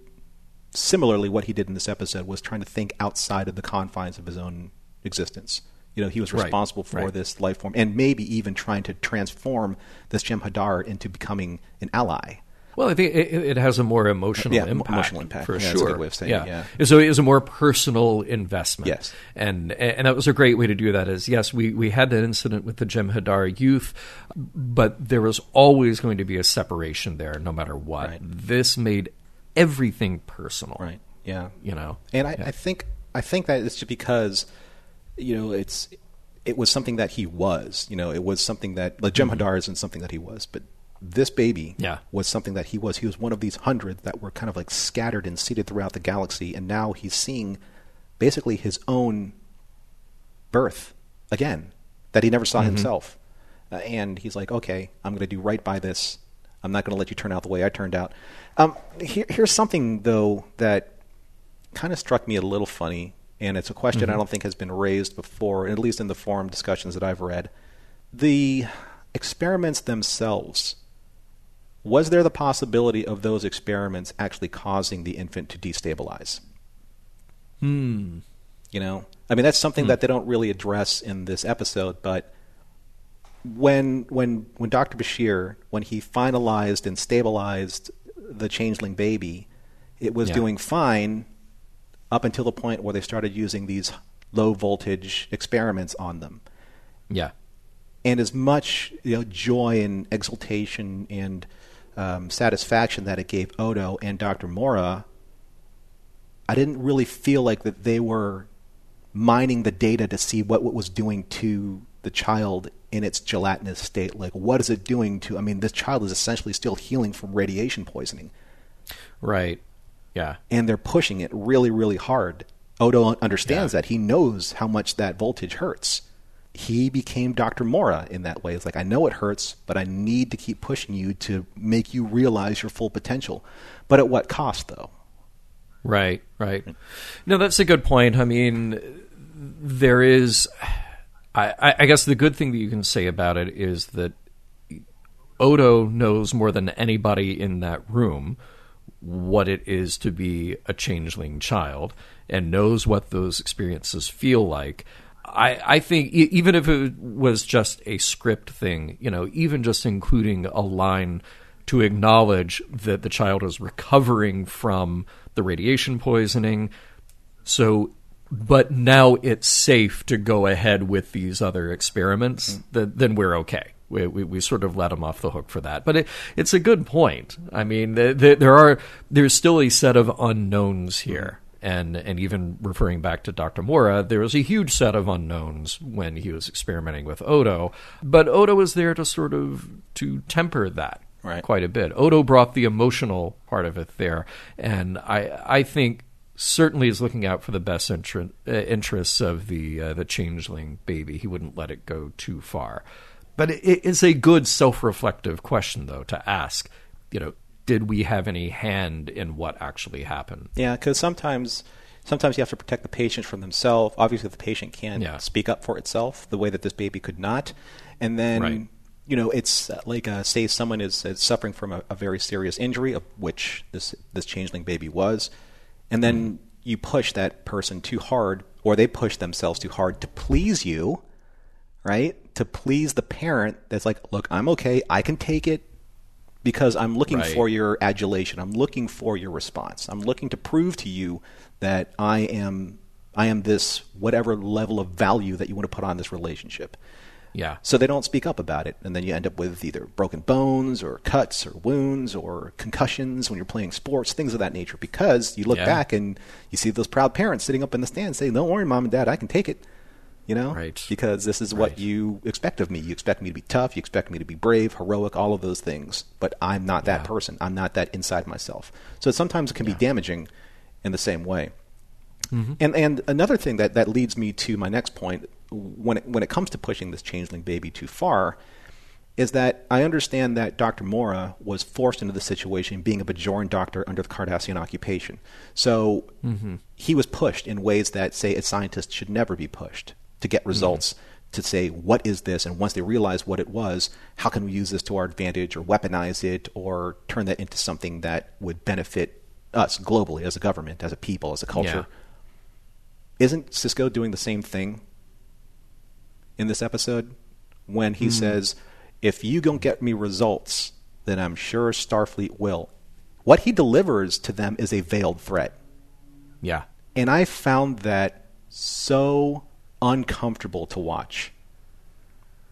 similarly what he did in this episode was trying to think outside of the confines of his own existence you know he was Right, responsible for right. this life form and maybe even trying to transform this Jem'Hadar into becoming an ally Well, I think it, it has a more emotional Yeah, impact. emotional impact. for Yeah, sure. that's a good way of saying it, yeah. So it was a more personal investment. Yes. and and that was a great way to do that. Is yes, we we had that incident with the Jem'Hadar youth, but there was always going to be a separation there, no matter what. Right. This made everything personal. right yeah You know. And I, Yeah. I think I think that it's just because you know it's it was something that he was. You know, it was something that like Jem'Hadar isn't something that he was, but this baby Mm-hmm. Yeah. was something that he was. He was one of these hundred that were kind of like scattered and seated throughout the galaxy, and now he's seeing basically his own birth again that he never saw Mm-hmm. himself. Uh, and he's like, okay, I'm going to do right by this. I'm not going to let you turn out the way I turned out. Um, here, here's something though that kind of struck me a little funny, and it's a question I don't think has been raised before, at least in the forum discussions that I've read. The experiments themselves. Was there the possibility of those experiments actually causing the infant to destabilize? Hmm. You know, I mean, that's something that they don't really address in this episode. But when when when Doctor Bashir, when he finalized and stabilized the changeling baby, it was Yeah. doing fine up until the point where they started using these low voltage experiments on them. Yeah. And as much you know, joy and exultation and um, satisfaction that it gave Odo and Dr. Mora, I didn't really feel like that they were mining the data to see what it was doing to the child in its gelatinous state. Like, what is it doing to? I mean, this child is essentially still healing from radiation poisoning. Right. Yeah. And they're pushing it really, really hard. Odo understands Yeah. that. He knows how much that voltage hurts. He became Dr. Mora in that way. It's like, I know it hurts, but I need to keep pushing you to make you realize your full potential. But at what cost, though? Right, right. No, that's a good point. I mean, there is. I, I- I guess the good thing that you can say about it is that Odo knows more than anybody in that room what it is to be a changeling child and knows what those experiences feel like. I, I think even if it was just a script thing, you know, even just including a line to acknowledge that the child is recovering from the radiation poisoning. So, but now it's safe to go ahead with these other experiments, mm. th- then we're okay. We, we, we sort of let him off the hook for that. But it, it's a good point. I mean, th- th- there are there's still a set of unknowns here. And, and even referring back to Dr. Mora, there was a huge set of unknowns when he was experimenting with Odo. But Odo was there to sort of to temper that Right. quite a bit. Odo brought the emotional part of it there, and I I think certainly is looking out for the best inter- uh, interests of the uh, the changeling baby. He wouldn't let it go too far. But it, it's a good self-reflective question, though, to ask. You know, did we have any hand in what actually happened? Yeah, because sometimes sometimes you have to protect the patient from themselves. Obviously, the patient can Yeah. speak up for itself the way that this baby could not. And then, Right. you know, it's uh, like uh, say someone is, is suffering from a, a very serious injury, of which this this changeling baby was, and then you push that person too hard, or they push themselves too hard to please you, right? To please the parent that's like, look, I'm okay, I can take it because I'm looking Right. for your adulation. I'm looking for your response. I'm looking to prove to you that I am I am this whatever level of value that you want to put on this relationship. Yeah, So they don't speak up about it, and then you end up with either broken bones or cuts or wounds or concussions when you're playing sports, things of that nature. Because you look Yeah. back and you see those proud parents sitting up in the stands saying, "Don't worry, mom and dad, I can take it." You know, Right. because this is what Right. you expect of me. You expect me to be tough. You expect me to be brave, heroic, all of those things. But I'm not that Yeah. person. I'm not that inside myself. So sometimes it can be damaging in the same way. Mm-hmm. And and another thing that, that leads me to my next point when it, when it comes to pushing this changeling baby too far is that I understand that Dr. Mora was forced into the situation being a Bajoran doctor under the Cardassian occupation. So mm-hmm. he was pushed in ways that say a scientist should never be pushed to get hmm. results to say what is this? And once they realize what it was how can we use this to our advantage or weaponize it or turn that into something that would benefit us globally as a government as a people as a culture? Isn't Sisko doing the same thing in this episode when he hmm. says, "If you don't get me results, then I'm sure Starfleet will." What he delivers to them is a veiled threat, yeah, and I found that so uncomfortable to watch.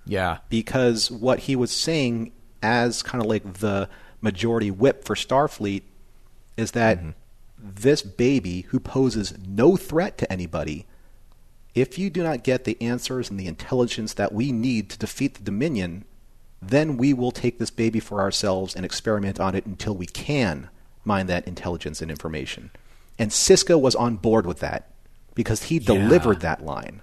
Yeah, because what he was saying as kind of like the majority whip for Starfleet is that mm-hmm. this baby who poses no threat to anybody, if you do not get the answers and the intelligence that we need to defeat the Dominion, then we will take this baby for ourselves and experiment on it until we can mine that intelligence and information. And Sisko was on board with that because he delivered that line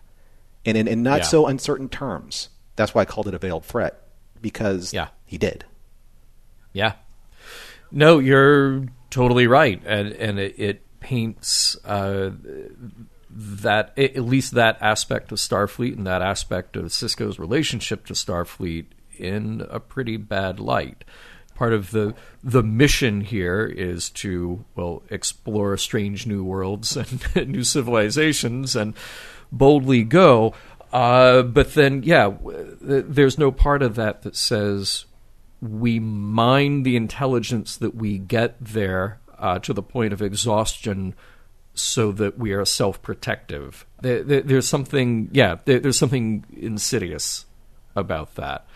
and in, in not Yeah. so uncertain terms. That's why I called it a veiled threat because Yeah. he did. Yeah. No, you're totally right, and and it, it paints uh, that at least that aspect of Starfleet and that aspect of Sisko's relationship to Starfleet in a pretty bad light. Part of the the mission here is to well explore strange new worlds and new civilizations and boldly go. Uh, but then, yeah, there's no part of that that says we mine the intelligence that we get there uh, to the point of exhaustion so that we are self protective. There, there, there's something, yeah, there, there's something insidious about that.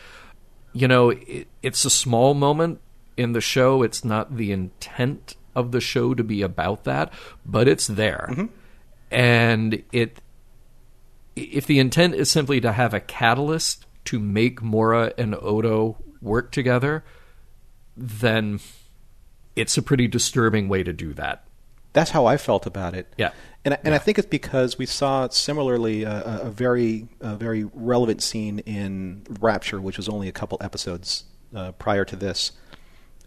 You know, it, it's a small moment in the show. It's not the intent of the show to be about that, but it's there. And it if the intent is simply to have a catalyst to make Mora and Odo work together, then it's a pretty disturbing way to do that. That's how I felt about it. Yeah. And I, and I think it's because we saw similarly a, a, a very a very relevant scene in Rapture, which was only a couple episodes uh, prior to this.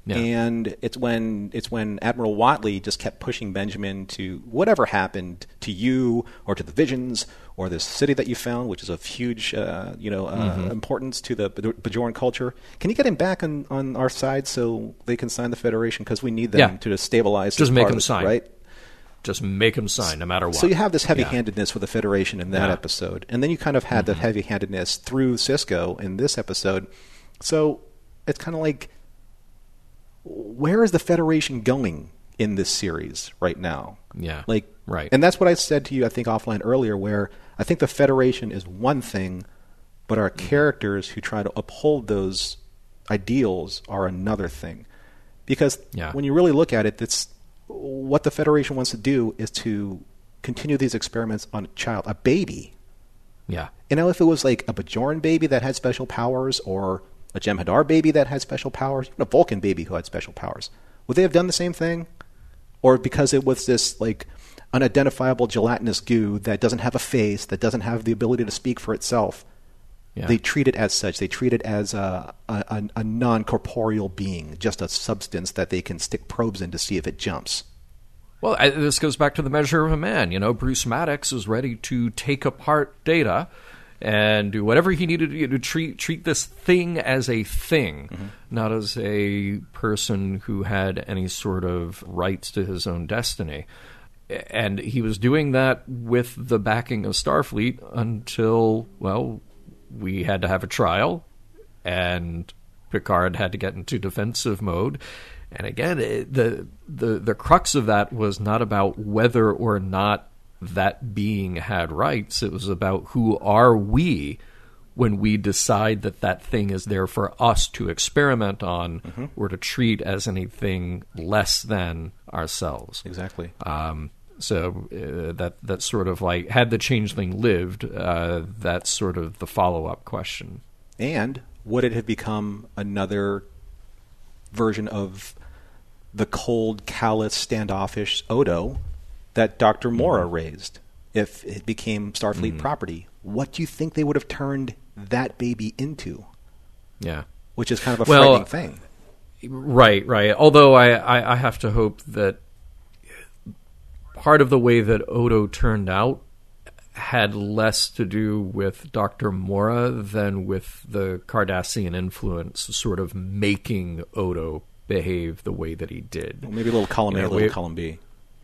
Yeah. And it's when it's when Admiral Whatley just kept pushing Benjamin to whatever happened to you or to the visions or this city that you found, which is of huge uh, you know uh, Mm-hmm. importance to the Baj- Bajoran culture. Can you get him back on, on our side so they can sign the Federation because we need them Yeah. to stabilize? Just make him sign. right? Just make him sign no matter what. So you have this heavy-handedness with the Federation in that Yeah. Mm-hmm. episode, and then you kind of had the heavy-handedness through Sisko in this episode. So it's kind of like, where is the Federation going in this series right now? Yeah. like Right. and that's what I said to you, I think offline earlier, where I think the Federation is one thing, but our Mm-hmm. characters who try to uphold those ideals are another thing. Because Yeah. when you really look at it, that's what the Federation wants to do is to continue these experiments on a child, a baby. yeah. You know, if it was like a Bajoran baby that had special powers, or a Jem'Hadar baby that had special powers, even a Vulcan baby who had special powers, would they have done the same thing? Or because it was this like unidentifiable gelatinous goo that doesn't have a face, that doesn't have the ability to speak for itself, Yeah. they treat it as such. They treat it as a, a, a, non corporeal being, just a substance that they can stick probes in to see if it jumps. Well, I, this goes back to the measure of a man. You know, Bruce Maddox is ready to take apart Data and do whatever he needed to do to treat treat this thing as a thing, mm-hmm. not as a person who had any sort of rights to his own destiny. And he was doing that with the backing of Starfleet until, well, we had to have a trial, and Picard had to get into defensive mode. And again, it, the the the crux of that was not about whether or not that being had rights. It was about who are we when we decide that that thing is there for us to experiment on or to treat as anything less than ourselves. Exactly. Um, so uh, that that's sort of like had the changeling lived. Uh, that's sort of the follow up question. And would it have become another version of the cold, callous, standoffish Odo that Dr. Mm-hmm. Mora raised if it became Starfleet mm-hmm. property? What do you think they would have turned that baby into? Yeah. Which is kind of a Well, frightening thing. Right, right. Although I, I, I have to hope that part of the way that Odo turned out had less to do with Dr. Mora than with the Cardassian influence sort of making Odo behave the way that he did. Well, maybe a little column Yeah, A, a little we- column B.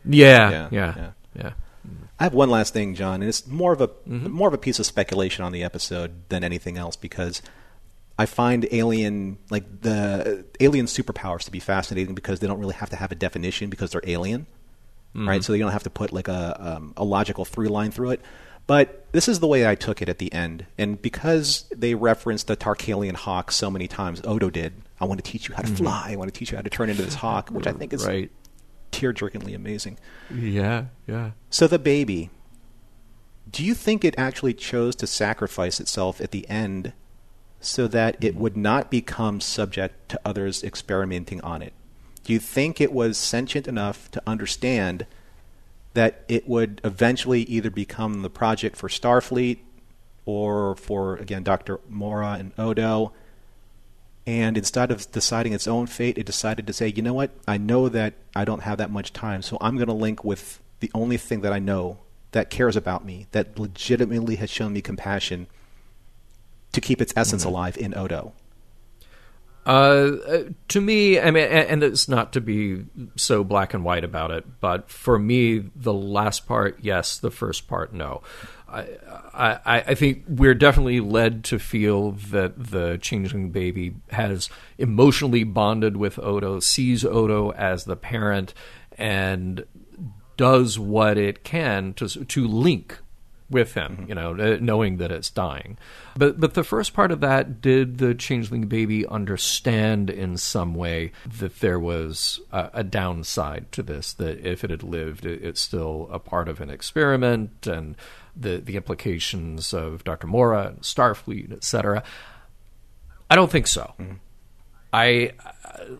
Yeah, Yeah, yeah, yeah. yeah. I have one last thing, John, and it's more of a Mm-hmm. more of a piece of speculation on the episode than anything else because I find alien like the alien superpowers to be fascinating because they don't really have to have a definition because they're alien, Mm-hmm. right? So you don't have to put like a um, a logical through line through it. But this is the way I took it at the end, and because they referenced the Tarkalean hawk so many times, Odo did. I want to teach you how to fly. I want to teach you how to turn into this hawk, which I think is Mm-hmm. right. Tear-jerkingly amazing. Yeah, yeah. So the baby, do you think it actually chose to sacrifice itself at the end so that it would not become subject to others experimenting on it? Do you think it was sentient enough to understand that it would eventually either become the project for Starfleet or for again Dr. Mora and Odo? And instead of deciding its own fate, it decided to say, you know what? I know that I don't have that much time, so I'm going to link with the only thing that I know that cares about me, that legitimately has shown me compassion to keep its essence alive in Odo. Uh, uh, to me, I mean, and it's not to be so black and white about it, but for me, the last part, yes. The first part, no. I, I, I think we're definitely led to feel that the changeling baby has emotionally bonded with Odo, sees Odo as the parent, and does what it can to to link with him, you know, uh, knowing that it's dying. But but the first part of that, did the changeling baby understand in some way that there was a, a downside to this? That if it had lived, it, it's still a part of an experiment, and the the implications of Dr. Mora and Starfleet, et cetera. I don't think so. I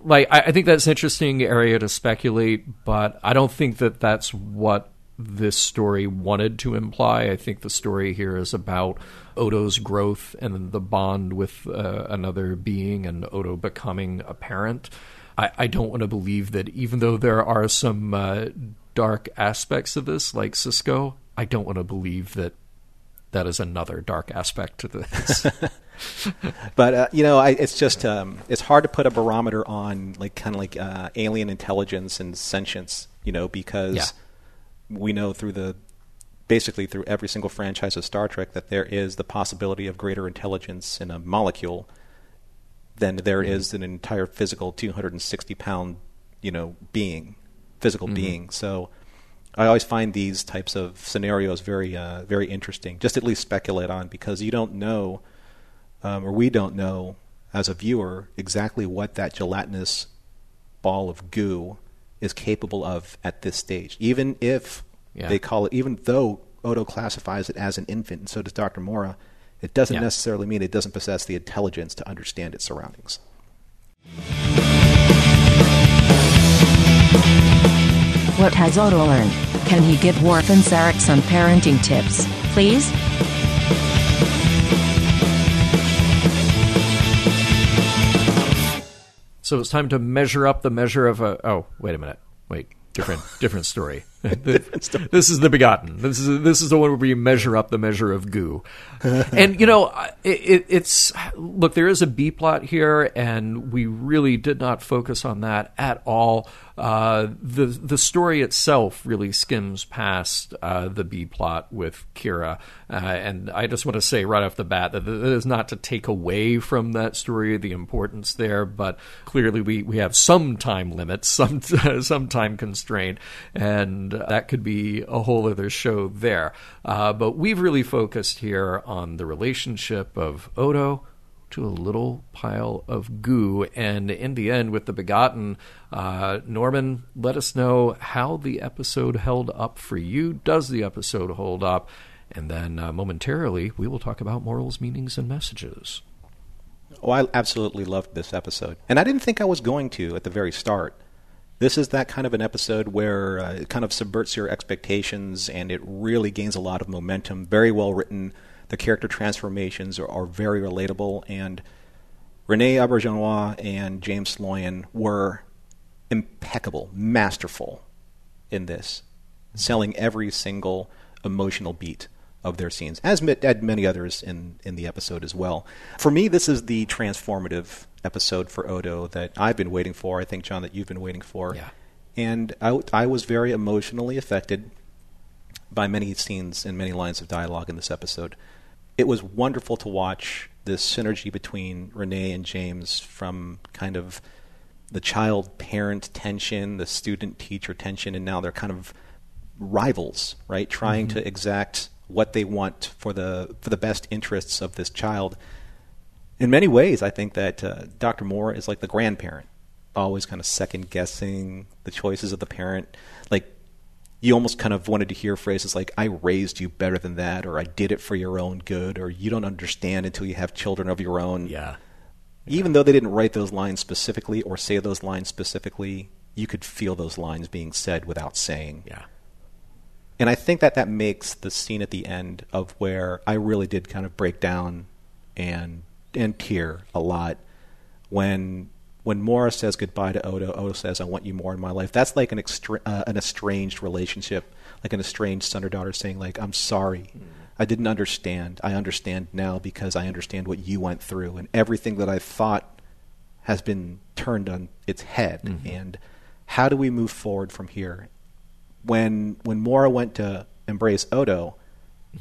like. I I think that's an interesting area to speculate, but I don't think that that's what this story wanted to imply. I think the story here is about Odo's growth and the bond with uh, another being, and Odo becoming a parent. I, I don't want to believe that, even though there are some uh, dark aspects of this, like Sisko, I don't want to believe that that is another dark aspect to this. But uh, you know, I, it's just um, it's hard to put a barometer on like kind of like uh, alien intelligence and sentience, you know, because Yeah. we know through the basically through every single franchise of Star Trek that there is the possibility of greater intelligence in a molecule than there is an entire physical 260 pound, you know, being, physical being. So I always find these types of scenarios very, uh, very interesting. Just at least speculate on because you don't know, um, or we don't know as a viewer exactly what that gelatinous ball of goo is capable of at this stage. Even if Yeah. they call it, even though Odo classifies it as an infant, and so does Dr. Mora, it doesn't Yeah. necessarily mean it doesn't possess the intelligence to understand its surroundings. What has Odo learned? Can he give Worf and Sarek some parenting tips, please? So it's time to measure up the measure of a. Oh, wait a minute. Wait, different, different story. This is the begotten. This is this is the one where you measure up the measure of goo. and you know, it, it's look. There is a B plot here, and we really did not focus on that at all. Uh, the the story itself really skims past uh, the B plot with Kira, uh, and I just want to say right off the bat that that is not to take away from that story the importance there, but clearly we, we have some time limits, some some time constraint, and that could be a whole other show there. Uh, but we've really focused here on the relationship of Odo to a little pile of goo. And in the end, with the Begotten, uh, Norman, let us know how the episode held up for you. Does the episode hold up? And then uh, momentarily, we will talk about morals, meanings, and messages. Oh, I absolutely loved this episode. And I didn't think I was going to at the very start. This is that kind of an episode where uh, it kind of subverts your expectations and it really gains a lot of momentum. Very well written. The character transformations are, are very relatable. And Rene Auberjonois and James Sloyan were impeccable, masterful in this, selling every single emotional beat of their scenes, as and many others in, in the episode as well. For me, this is the transformative episode for Odo that I've been waiting for. I think, John, that you've been waiting for. Yeah. And I, I was very emotionally affected by many scenes and many lines of dialogue in this episode. It was wonderful to watch this synergy between Rene and James from kind of the child parent tension, the student teacher tension, and now they're kind of rivals, right? Trying to exact what they want for the for the best interests of this child. In many ways, I think that uh, Dr. Mora is like the grandparent, always kind of second guessing the choices of the parent. Like you almost kind of wanted to hear phrases like "I raised you better than that," or "I did it for your own good," or "You don't understand until you have children of your own." Yeah. Even though they didn't write those lines specifically or say those lines specifically, you could feel those lines being said without saying. Yeah. And I think that that makes the scene at the end of where I really did kind of break down and and tear a lot when when Mora says goodbye to Odo. Odo says, "I want you more in my life." That's like an extra, uh, an estranged relationship, like an estranged son or daughter saying, "Like I'm sorry, I didn't understand. I understand now because I understand what you went through, and everything that I thought has been turned on its head. And how do we move forward from here?" when when Mora went to embrace Odo,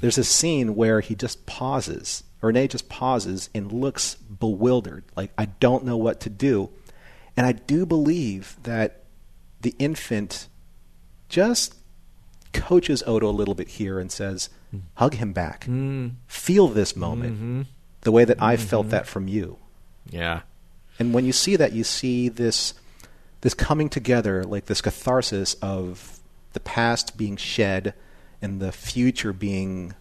there's a scene where he just pauses. Rene just pauses and looks bewildered, like I don't know what to do. And I do believe that the infant just coaches Odo a little bit here and says, hug him back, mm-hmm. feel this moment mm-hmm. the way that I felt mm-hmm. that from you. Yeah. And when you see that, you see this this coming together, like this catharsis of the past being shed and the future being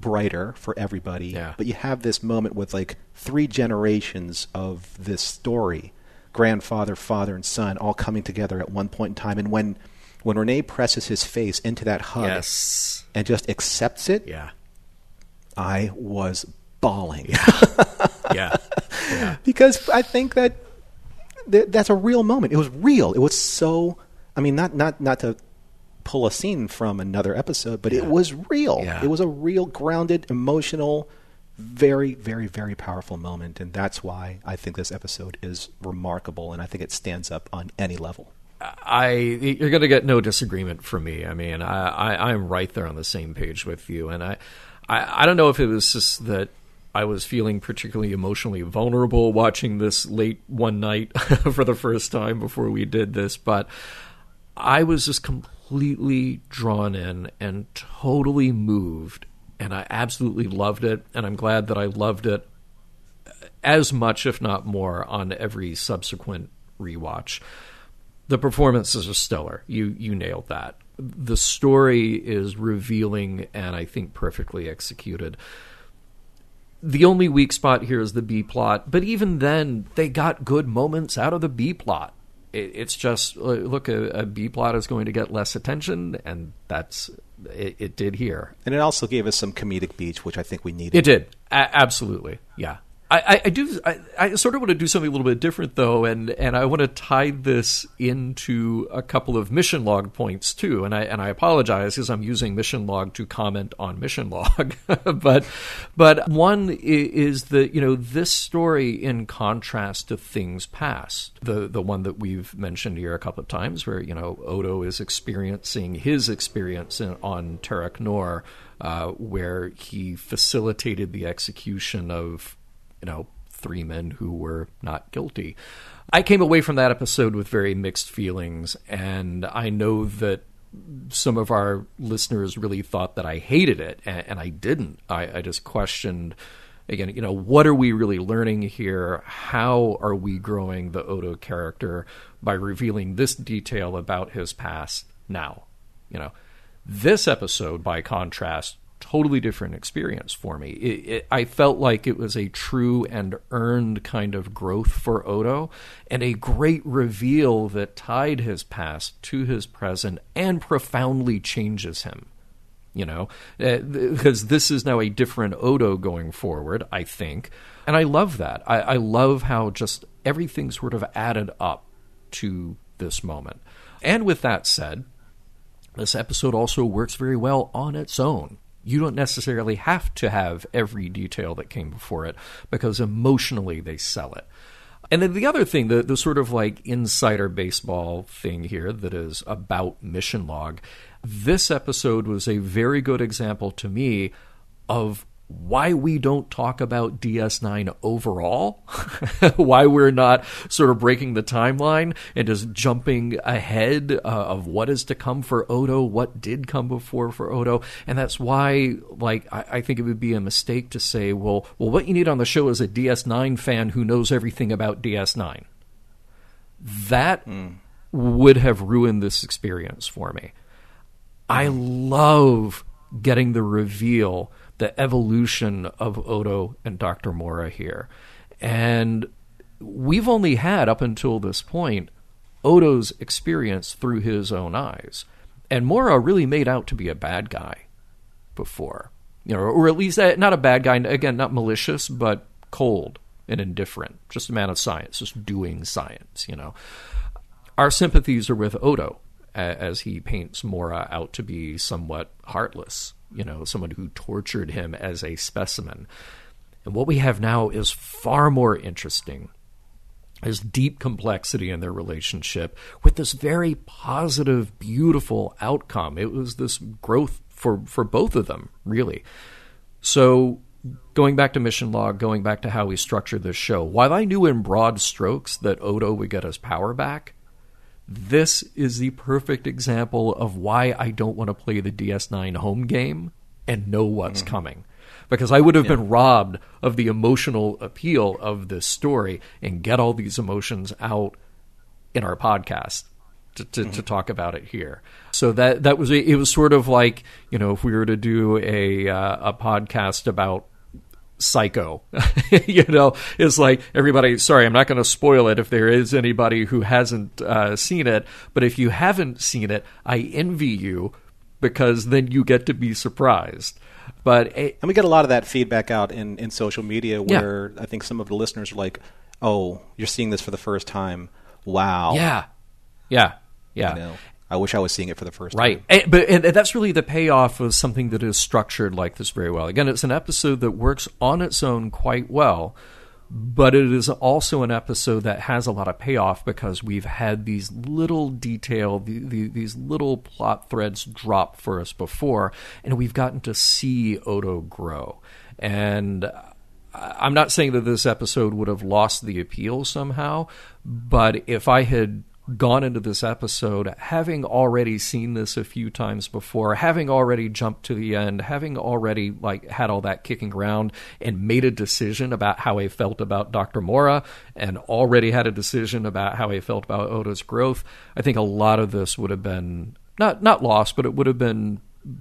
brighter for everybody. Yeah. But you have this moment with like three generations of this story, grandfather, father, and son, all coming together at one point in time. And when when Rene presses his face into that hug Yes. and just accepts it, Yeah. I was bawling. Yeah. Yeah. because I think that th- that's a real moment. It was real. It was so. I mean, not not not to pull a scene from another episode, but it was real. Yeah. It was a real, grounded, emotional, very, very, very powerful moment, and that's why I think this episode is remarkable, and I think it stands up on any level. I you're going to get no disagreement from me. I mean, I, I I'm right there on the same page with you, and I, I I don't know if it was just that I was feeling particularly emotionally vulnerable watching this late one night for the first time before we did this, but I was just completely drawn in and totally moved, and I absolutely loved it, and I'm glad that I loved it as much, if not more, on every subsequent rewatch. The performances are stellar. You you nailed that. The story is revealing and I think perfectly executed. The only weak spot here is the B plot, but even then, they got good moments out of the B plot. It, it's just look, a, a B plot is going to get less attention, and that's it, it did here. And it also gave us some comedic beats, which I think we needed. It did. A- absolutely. Yeah. I, I, do. I, I sort of want to do something a little bit different, though, and, and I want to tie this into a couple of mission log points too. And I and I apologize because I'm using mission log to comment on mission log, but but one is that you know this story in contrast to things past, the the one that we've mentioned here a couple of times, where you know Odo is experiencing his experience in, on Terok Nor, uh, where he facilitated the execution of you know, three men who were not guilty. I came away from that episode with very mixed feelings, and I know that some of our listeners really thought that I hated it, and, I didn't. I, I just questioned again, you know, what are we really learning here? How are we growing the Odo character by revealing this detail about his past now? You know, this episode, by contrast, totally different experience for me. It, it, I felt like it was a true and earned kind of growth for Odo, and a great reveal that tied his past to his present and profoundly changes him. You know, Uh, because this is now a different Odo going forward, I think, and I love that. I, I love how just everything sort of added up to this moment. And with that said, this episode also works very well on its own. You don't necessarily have to have every detail that came before it because emotionally they sell it. And then the other thing, the, the sort of like insider baseball thing here that is about Mission Log, this episode was a very good example to me of why we don't talk about DS9 overall, why we're not sort of breaking the timeline and just jumping ahead uh, of what is to come for Odo, what did come before for Odo, and that's why, like, I, I think it would be a mistake to say, well, well, what you need on the show is a DS9 fan who knows everything about DS9. That would have ruined this experience for me. I love getting the reveal, the evolution of Odo and Dr. Mora here. And we've only had, up until this point, Odo's experience through his own eyes. And Mora really made out to be a bad guy before. You know, or at least uh, not a bad guy, again, not malicious, but cold and indifferent. Just a man of science, just doing science, you know. Our sympathies are with Odo as he paints Mora out to be somewhat heartless, you know, someone who tortured him as a specimen. And what we have now is far more interesting. There's deep complexity in their relationship with this very positive, beautiful outcome. It was this growth for, for both of them, really. So, going back to Mission Log, going back to how we structured this show, while I knew in broad strokes that Odo would get his power back, This is the perfect example of why I don't want to play the DS9 home game and know what's mm-hmm. coming. Because I would have yeah. been robbed of the emotional appeal of this story and get all these emotions out in our podcast to, to, mm-hmm. to, talk about it here. So that that was it was sort of like you know if we were to do a uh, a podcast about Psycho, you know, it's like everybody. Sorry, I'm not going to spoil it if there is anybody who hasn't uh, seen it. But if you haven't seen it, I envy you because then you get to be surprised. But and we get a lot of that feedback out in in social media where yeah. I think some of the listeners are like, "Oh, you're seeing this for the first time." Wow. Yeah. Yeah. Yeah. I wish I was seeing it for the first right. time. Right. But and that's really the payoff of something that is structured like this very well. Again, it's an episode that works on its own quite well, but it is also an episode that has a lot of payoff because we've had these little detail, the, the, these little plot threads drop for us before, and we've gotten to see Odo grow. And I'm not saying that this episode would have lost the appeal somehow, but if I had gone into this episode having already seen this a few times before, having already jumped to the end, having already like had all that kicking around and made a decision about how I felt about Dr. Mora and already had a decision about how I felt about Odo's growth, I think a lot of this would have been not not lost, but it would have been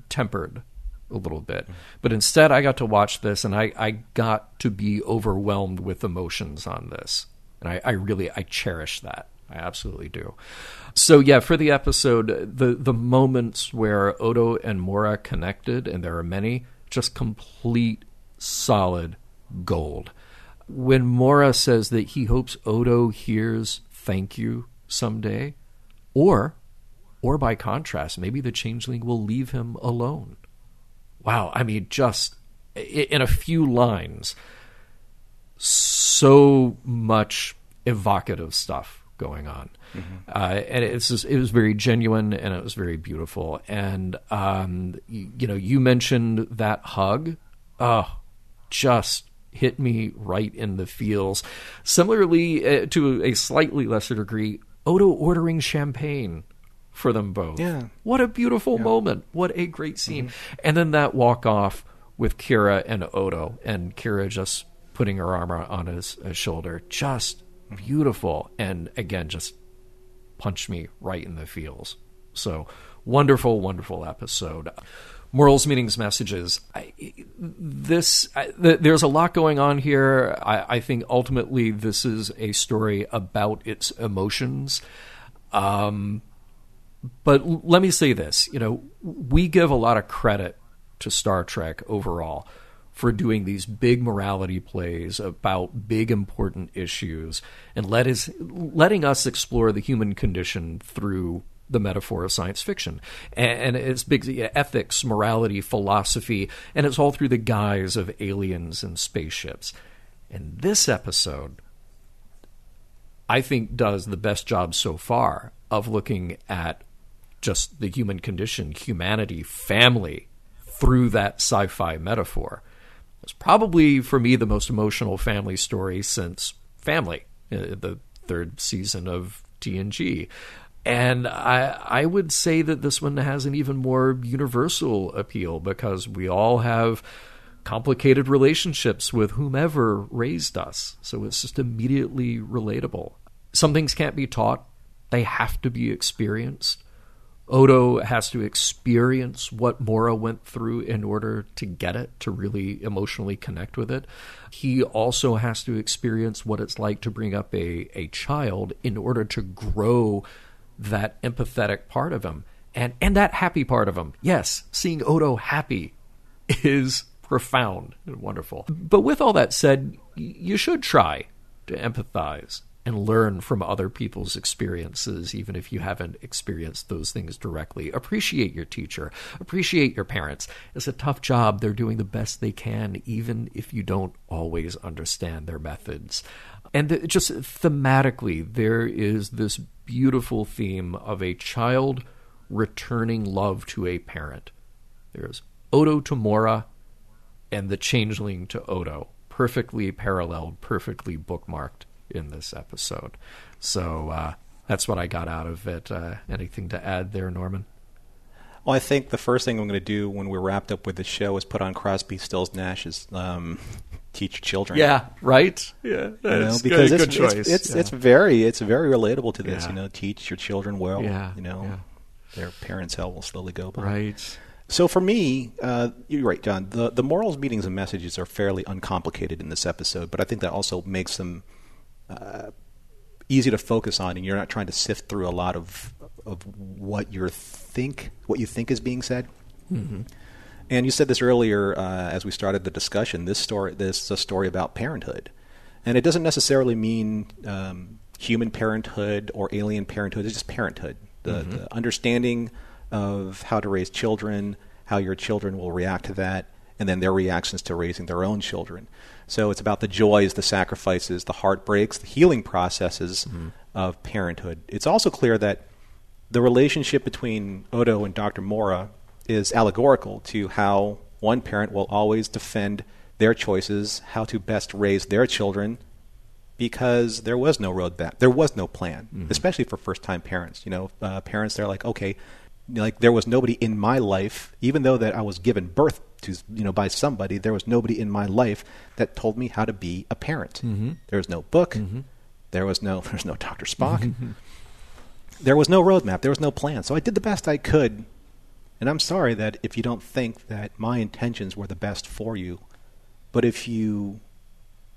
tempered a little bit. But instead I got to watch this and I, I got to be overwhelmed with emotions on this. And I, I really I cherish that. I absolutely do. So yeah, for the episode, the the moments where Odo and Mora connected, and there are many, just complete solid gold. When Mora says that he hopes Odo hears thank you someday, or or by contrast, maybe the changeling will leave him alone. Wow, I mean just in a few lines so much evocative stuff going on. Mm-hmm. Uh, and it's just, it was very genuine and it was very beautiful. And um, you, you, know, you mentioned that hug. Oh, just hit me right in the feels. Similarly, uh, to a slightly lesser degree, Odo ordering champagne for them both. Yeah. What a beautiful yeah. moment. What a great scene. Mm-hmm. And then that walk off with Kira and Odo, and Kira just putting her arm on his, his shoulder. Just beautiful, and again, just punched me right in the feels. So wonderful, wonderful episode. Morals, meanings, messages. I, this I, th- there's a lot going on here. I, I, think ultimately this is a story about its emotions. Um, but let me say this: you know, we give a lot of credit to Star Trek overall for doing these big morality plays about big important issues and let us, letting us explore the human condition through the metaphor of science fiction. And, and it's big ethics, morality, philosophy, and it's all through the guise of aliens and spaceships. And this episode, I think, does the best job so far of looking at just the human condition, humanity, family through that sci fi metaphor. It's probably for me the most emotional family story since Family, uh, the third season of TNG. And I I would say that this one has an even more universal appeal because we all have complicated relationships with whomever raised us. So it's just immediately relatable. Some things can't be taught, they have to be experienced. Odo has to experience what Mora went through in order to get it, to really emotionally connect with it. He also has to experience what it's like to bring up a, a child in order to grow that empathetic part of him and, and that happy part of him. Yes, seeing Odo happy is profound and wonderful. But with all that said, you should try to empathize and learn from other people's experiences, even if you haven't experienced those things directly. Appreciate your teacher, appreciate your parents. It's a tough job. They're doing the best they can, even if you don't always understand their methods. And just thematically, there is this beautiful theme of a child returning love to a parent. There's Odo to Mora and the changeling to Odo, perfectly paralleled, perfectly bookmarked in this episode. So, uh, That's what I got out of it. Uh, anything to add there, Norman? Well, I think the first thing I'm going to do when we're wrapped up with the show is put on Crosby, Stills, Nash's um, "Teach Children." Yeah, right. Yeah, You know, because good, it's, good choice. it's it's, yeah. it's very it's very relatable to this. Yeah. You know, teach your children well. Yeah, You know, yeah. their parents' hell will slowly go by. right. So for me, uh, you're right, John. The the morals, meanings, and messages are fairly uncomplicated in this episode, but I think that also makes them uh, easy to focus on, and you're not trying to sift through a lot of of what you think what you think is being said. And you said this earlier uh, as we started the discussion. This story, this is a story about parenthood, and it doesn't necessarily mean um, human parenthood or alien parenthood. It's just parenthood, the, the understanding of how to raise children, how your children will react to that, and then their reactions to raising their own children. So it's about the joys, the sacrifices, the heartbreaks, the healing processes of parenthood. It's also clear that the relationship between Odo and Dr. Mora is allegorical to how one parent will always defend their choices, how to best raise their children, because there was no road back. There was no plan, especially for first time parents. You know, uh, parents, they're like, okay, like there was nobody in my life, even though that I was given birth to, you know, by somebody, there was nobody in my life that told me how to be a parent. Mm-hmm. There was no book. Mm-hmm. There was no, there's no Dr. Spock mm-hmm. there was no roadmap, there was no plan. So I did the best I could. And I'm sorry that if you don't think that my intentions were the best for you, but if you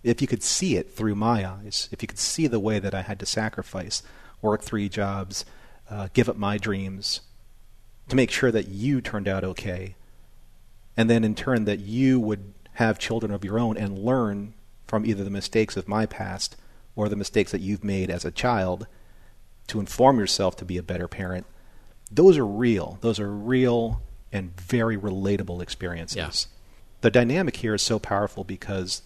if you could see it through my eyes, if you could see the way that I had to sacrifice, work three jobs, uh, give up my dreams to make sure that you turned out okay, and then in turn that you would have children of your own and learn from either the mistakes of my past or the mistakes that you've made as a child to inform yourself to be a better parent, those are real. Those are real and very relatable experiences. Yeah. The dynamic here is so powerful because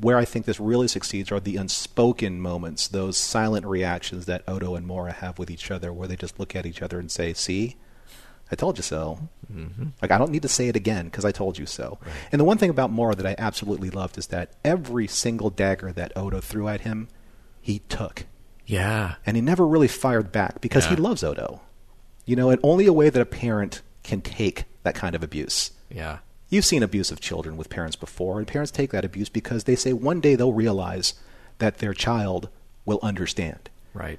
where I think this really succeeds are the unspoken moments, those silent reactions that Odo and Mora have with each other, where they just look at each other and say, See, I told you so. Mm-hmm. Like, I don't need to say it again because I told you so. And the one thing about Mora that I absolutely loved is that every single dagger that Odo threw at him, he took Yeah. and he never really fired back because he loves Odo. You know, and only a way that a parent can take that kind of abuse. Yeah. You've seen abusive children with parents before, and parents take that abuse because they say one day they'll realize that their child will understand. Right.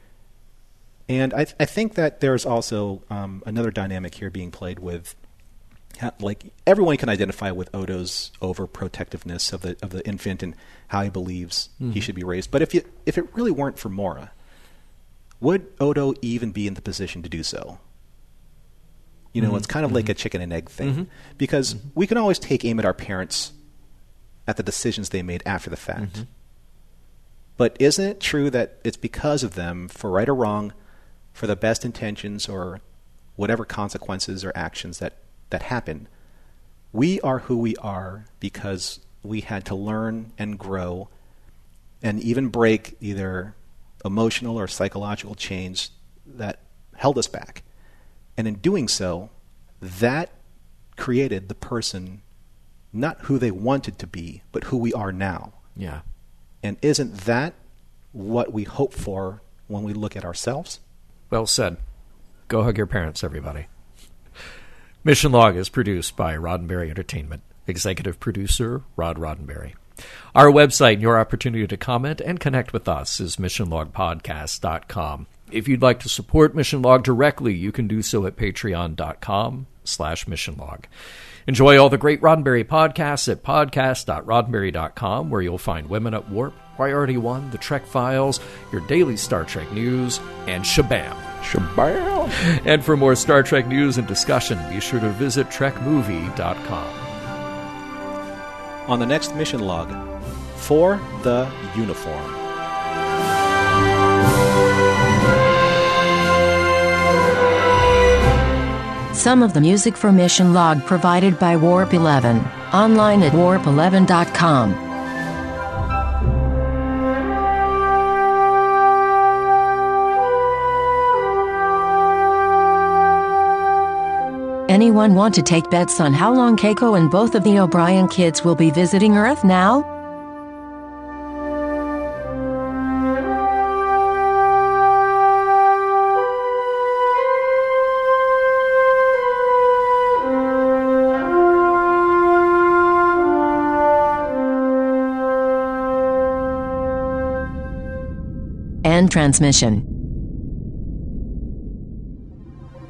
And I, I think that there's also um, another dynamic here being played with, like everyone can identify with Odo's overprotectiveness of the of the infant and how he believes he mm-hmm. should be raised. But if you if it really weren't for Mora, would Odo even be in the position to do so? You know, mm-hmm. it's kind of like mm-hmm. a chicken and egg thing. Because we can always take aim at our parents at the decisions they made after the fact. But isn't it true that it's because of them, for right or wrong, for the best intentions or whatever consequences or actions that, that happen, we are who we are because we had to learn and grow and even break either emotional or psychological chains that held us back. And in doing so, that created the person, not who they wanted to be, but who we are now. Yeah. And isn't that what we hope for when we look at ourselves? Well said. Go hug your parents, everybody. Mission Log is produced by Roddenberry Entertainment. Executive producer, Rod Roddenberry. Our website and your opportunity to comment and connect with us is missionlogpodcast.com. If you'd like to support Mission Log directly, you can do so at patreon.com slash missionlog. Enjoy all the great Roddenberry podcasts at podcast.roddenberry.com, where you'll find Women at Warp, Priority One, The Trek Files, your daily Star Trek news, and Shabam. Shabam! And for more Star Trek news and discussion, be sure to visit trekmovie.com. On the next mission log, for the uniform. Some of the music for Mission Log provided by Warp 11. Online at warp11.com. Anyone want to take bets on how long Keiko and both of the O'Brien kids will be visiting Earth now? End transmission.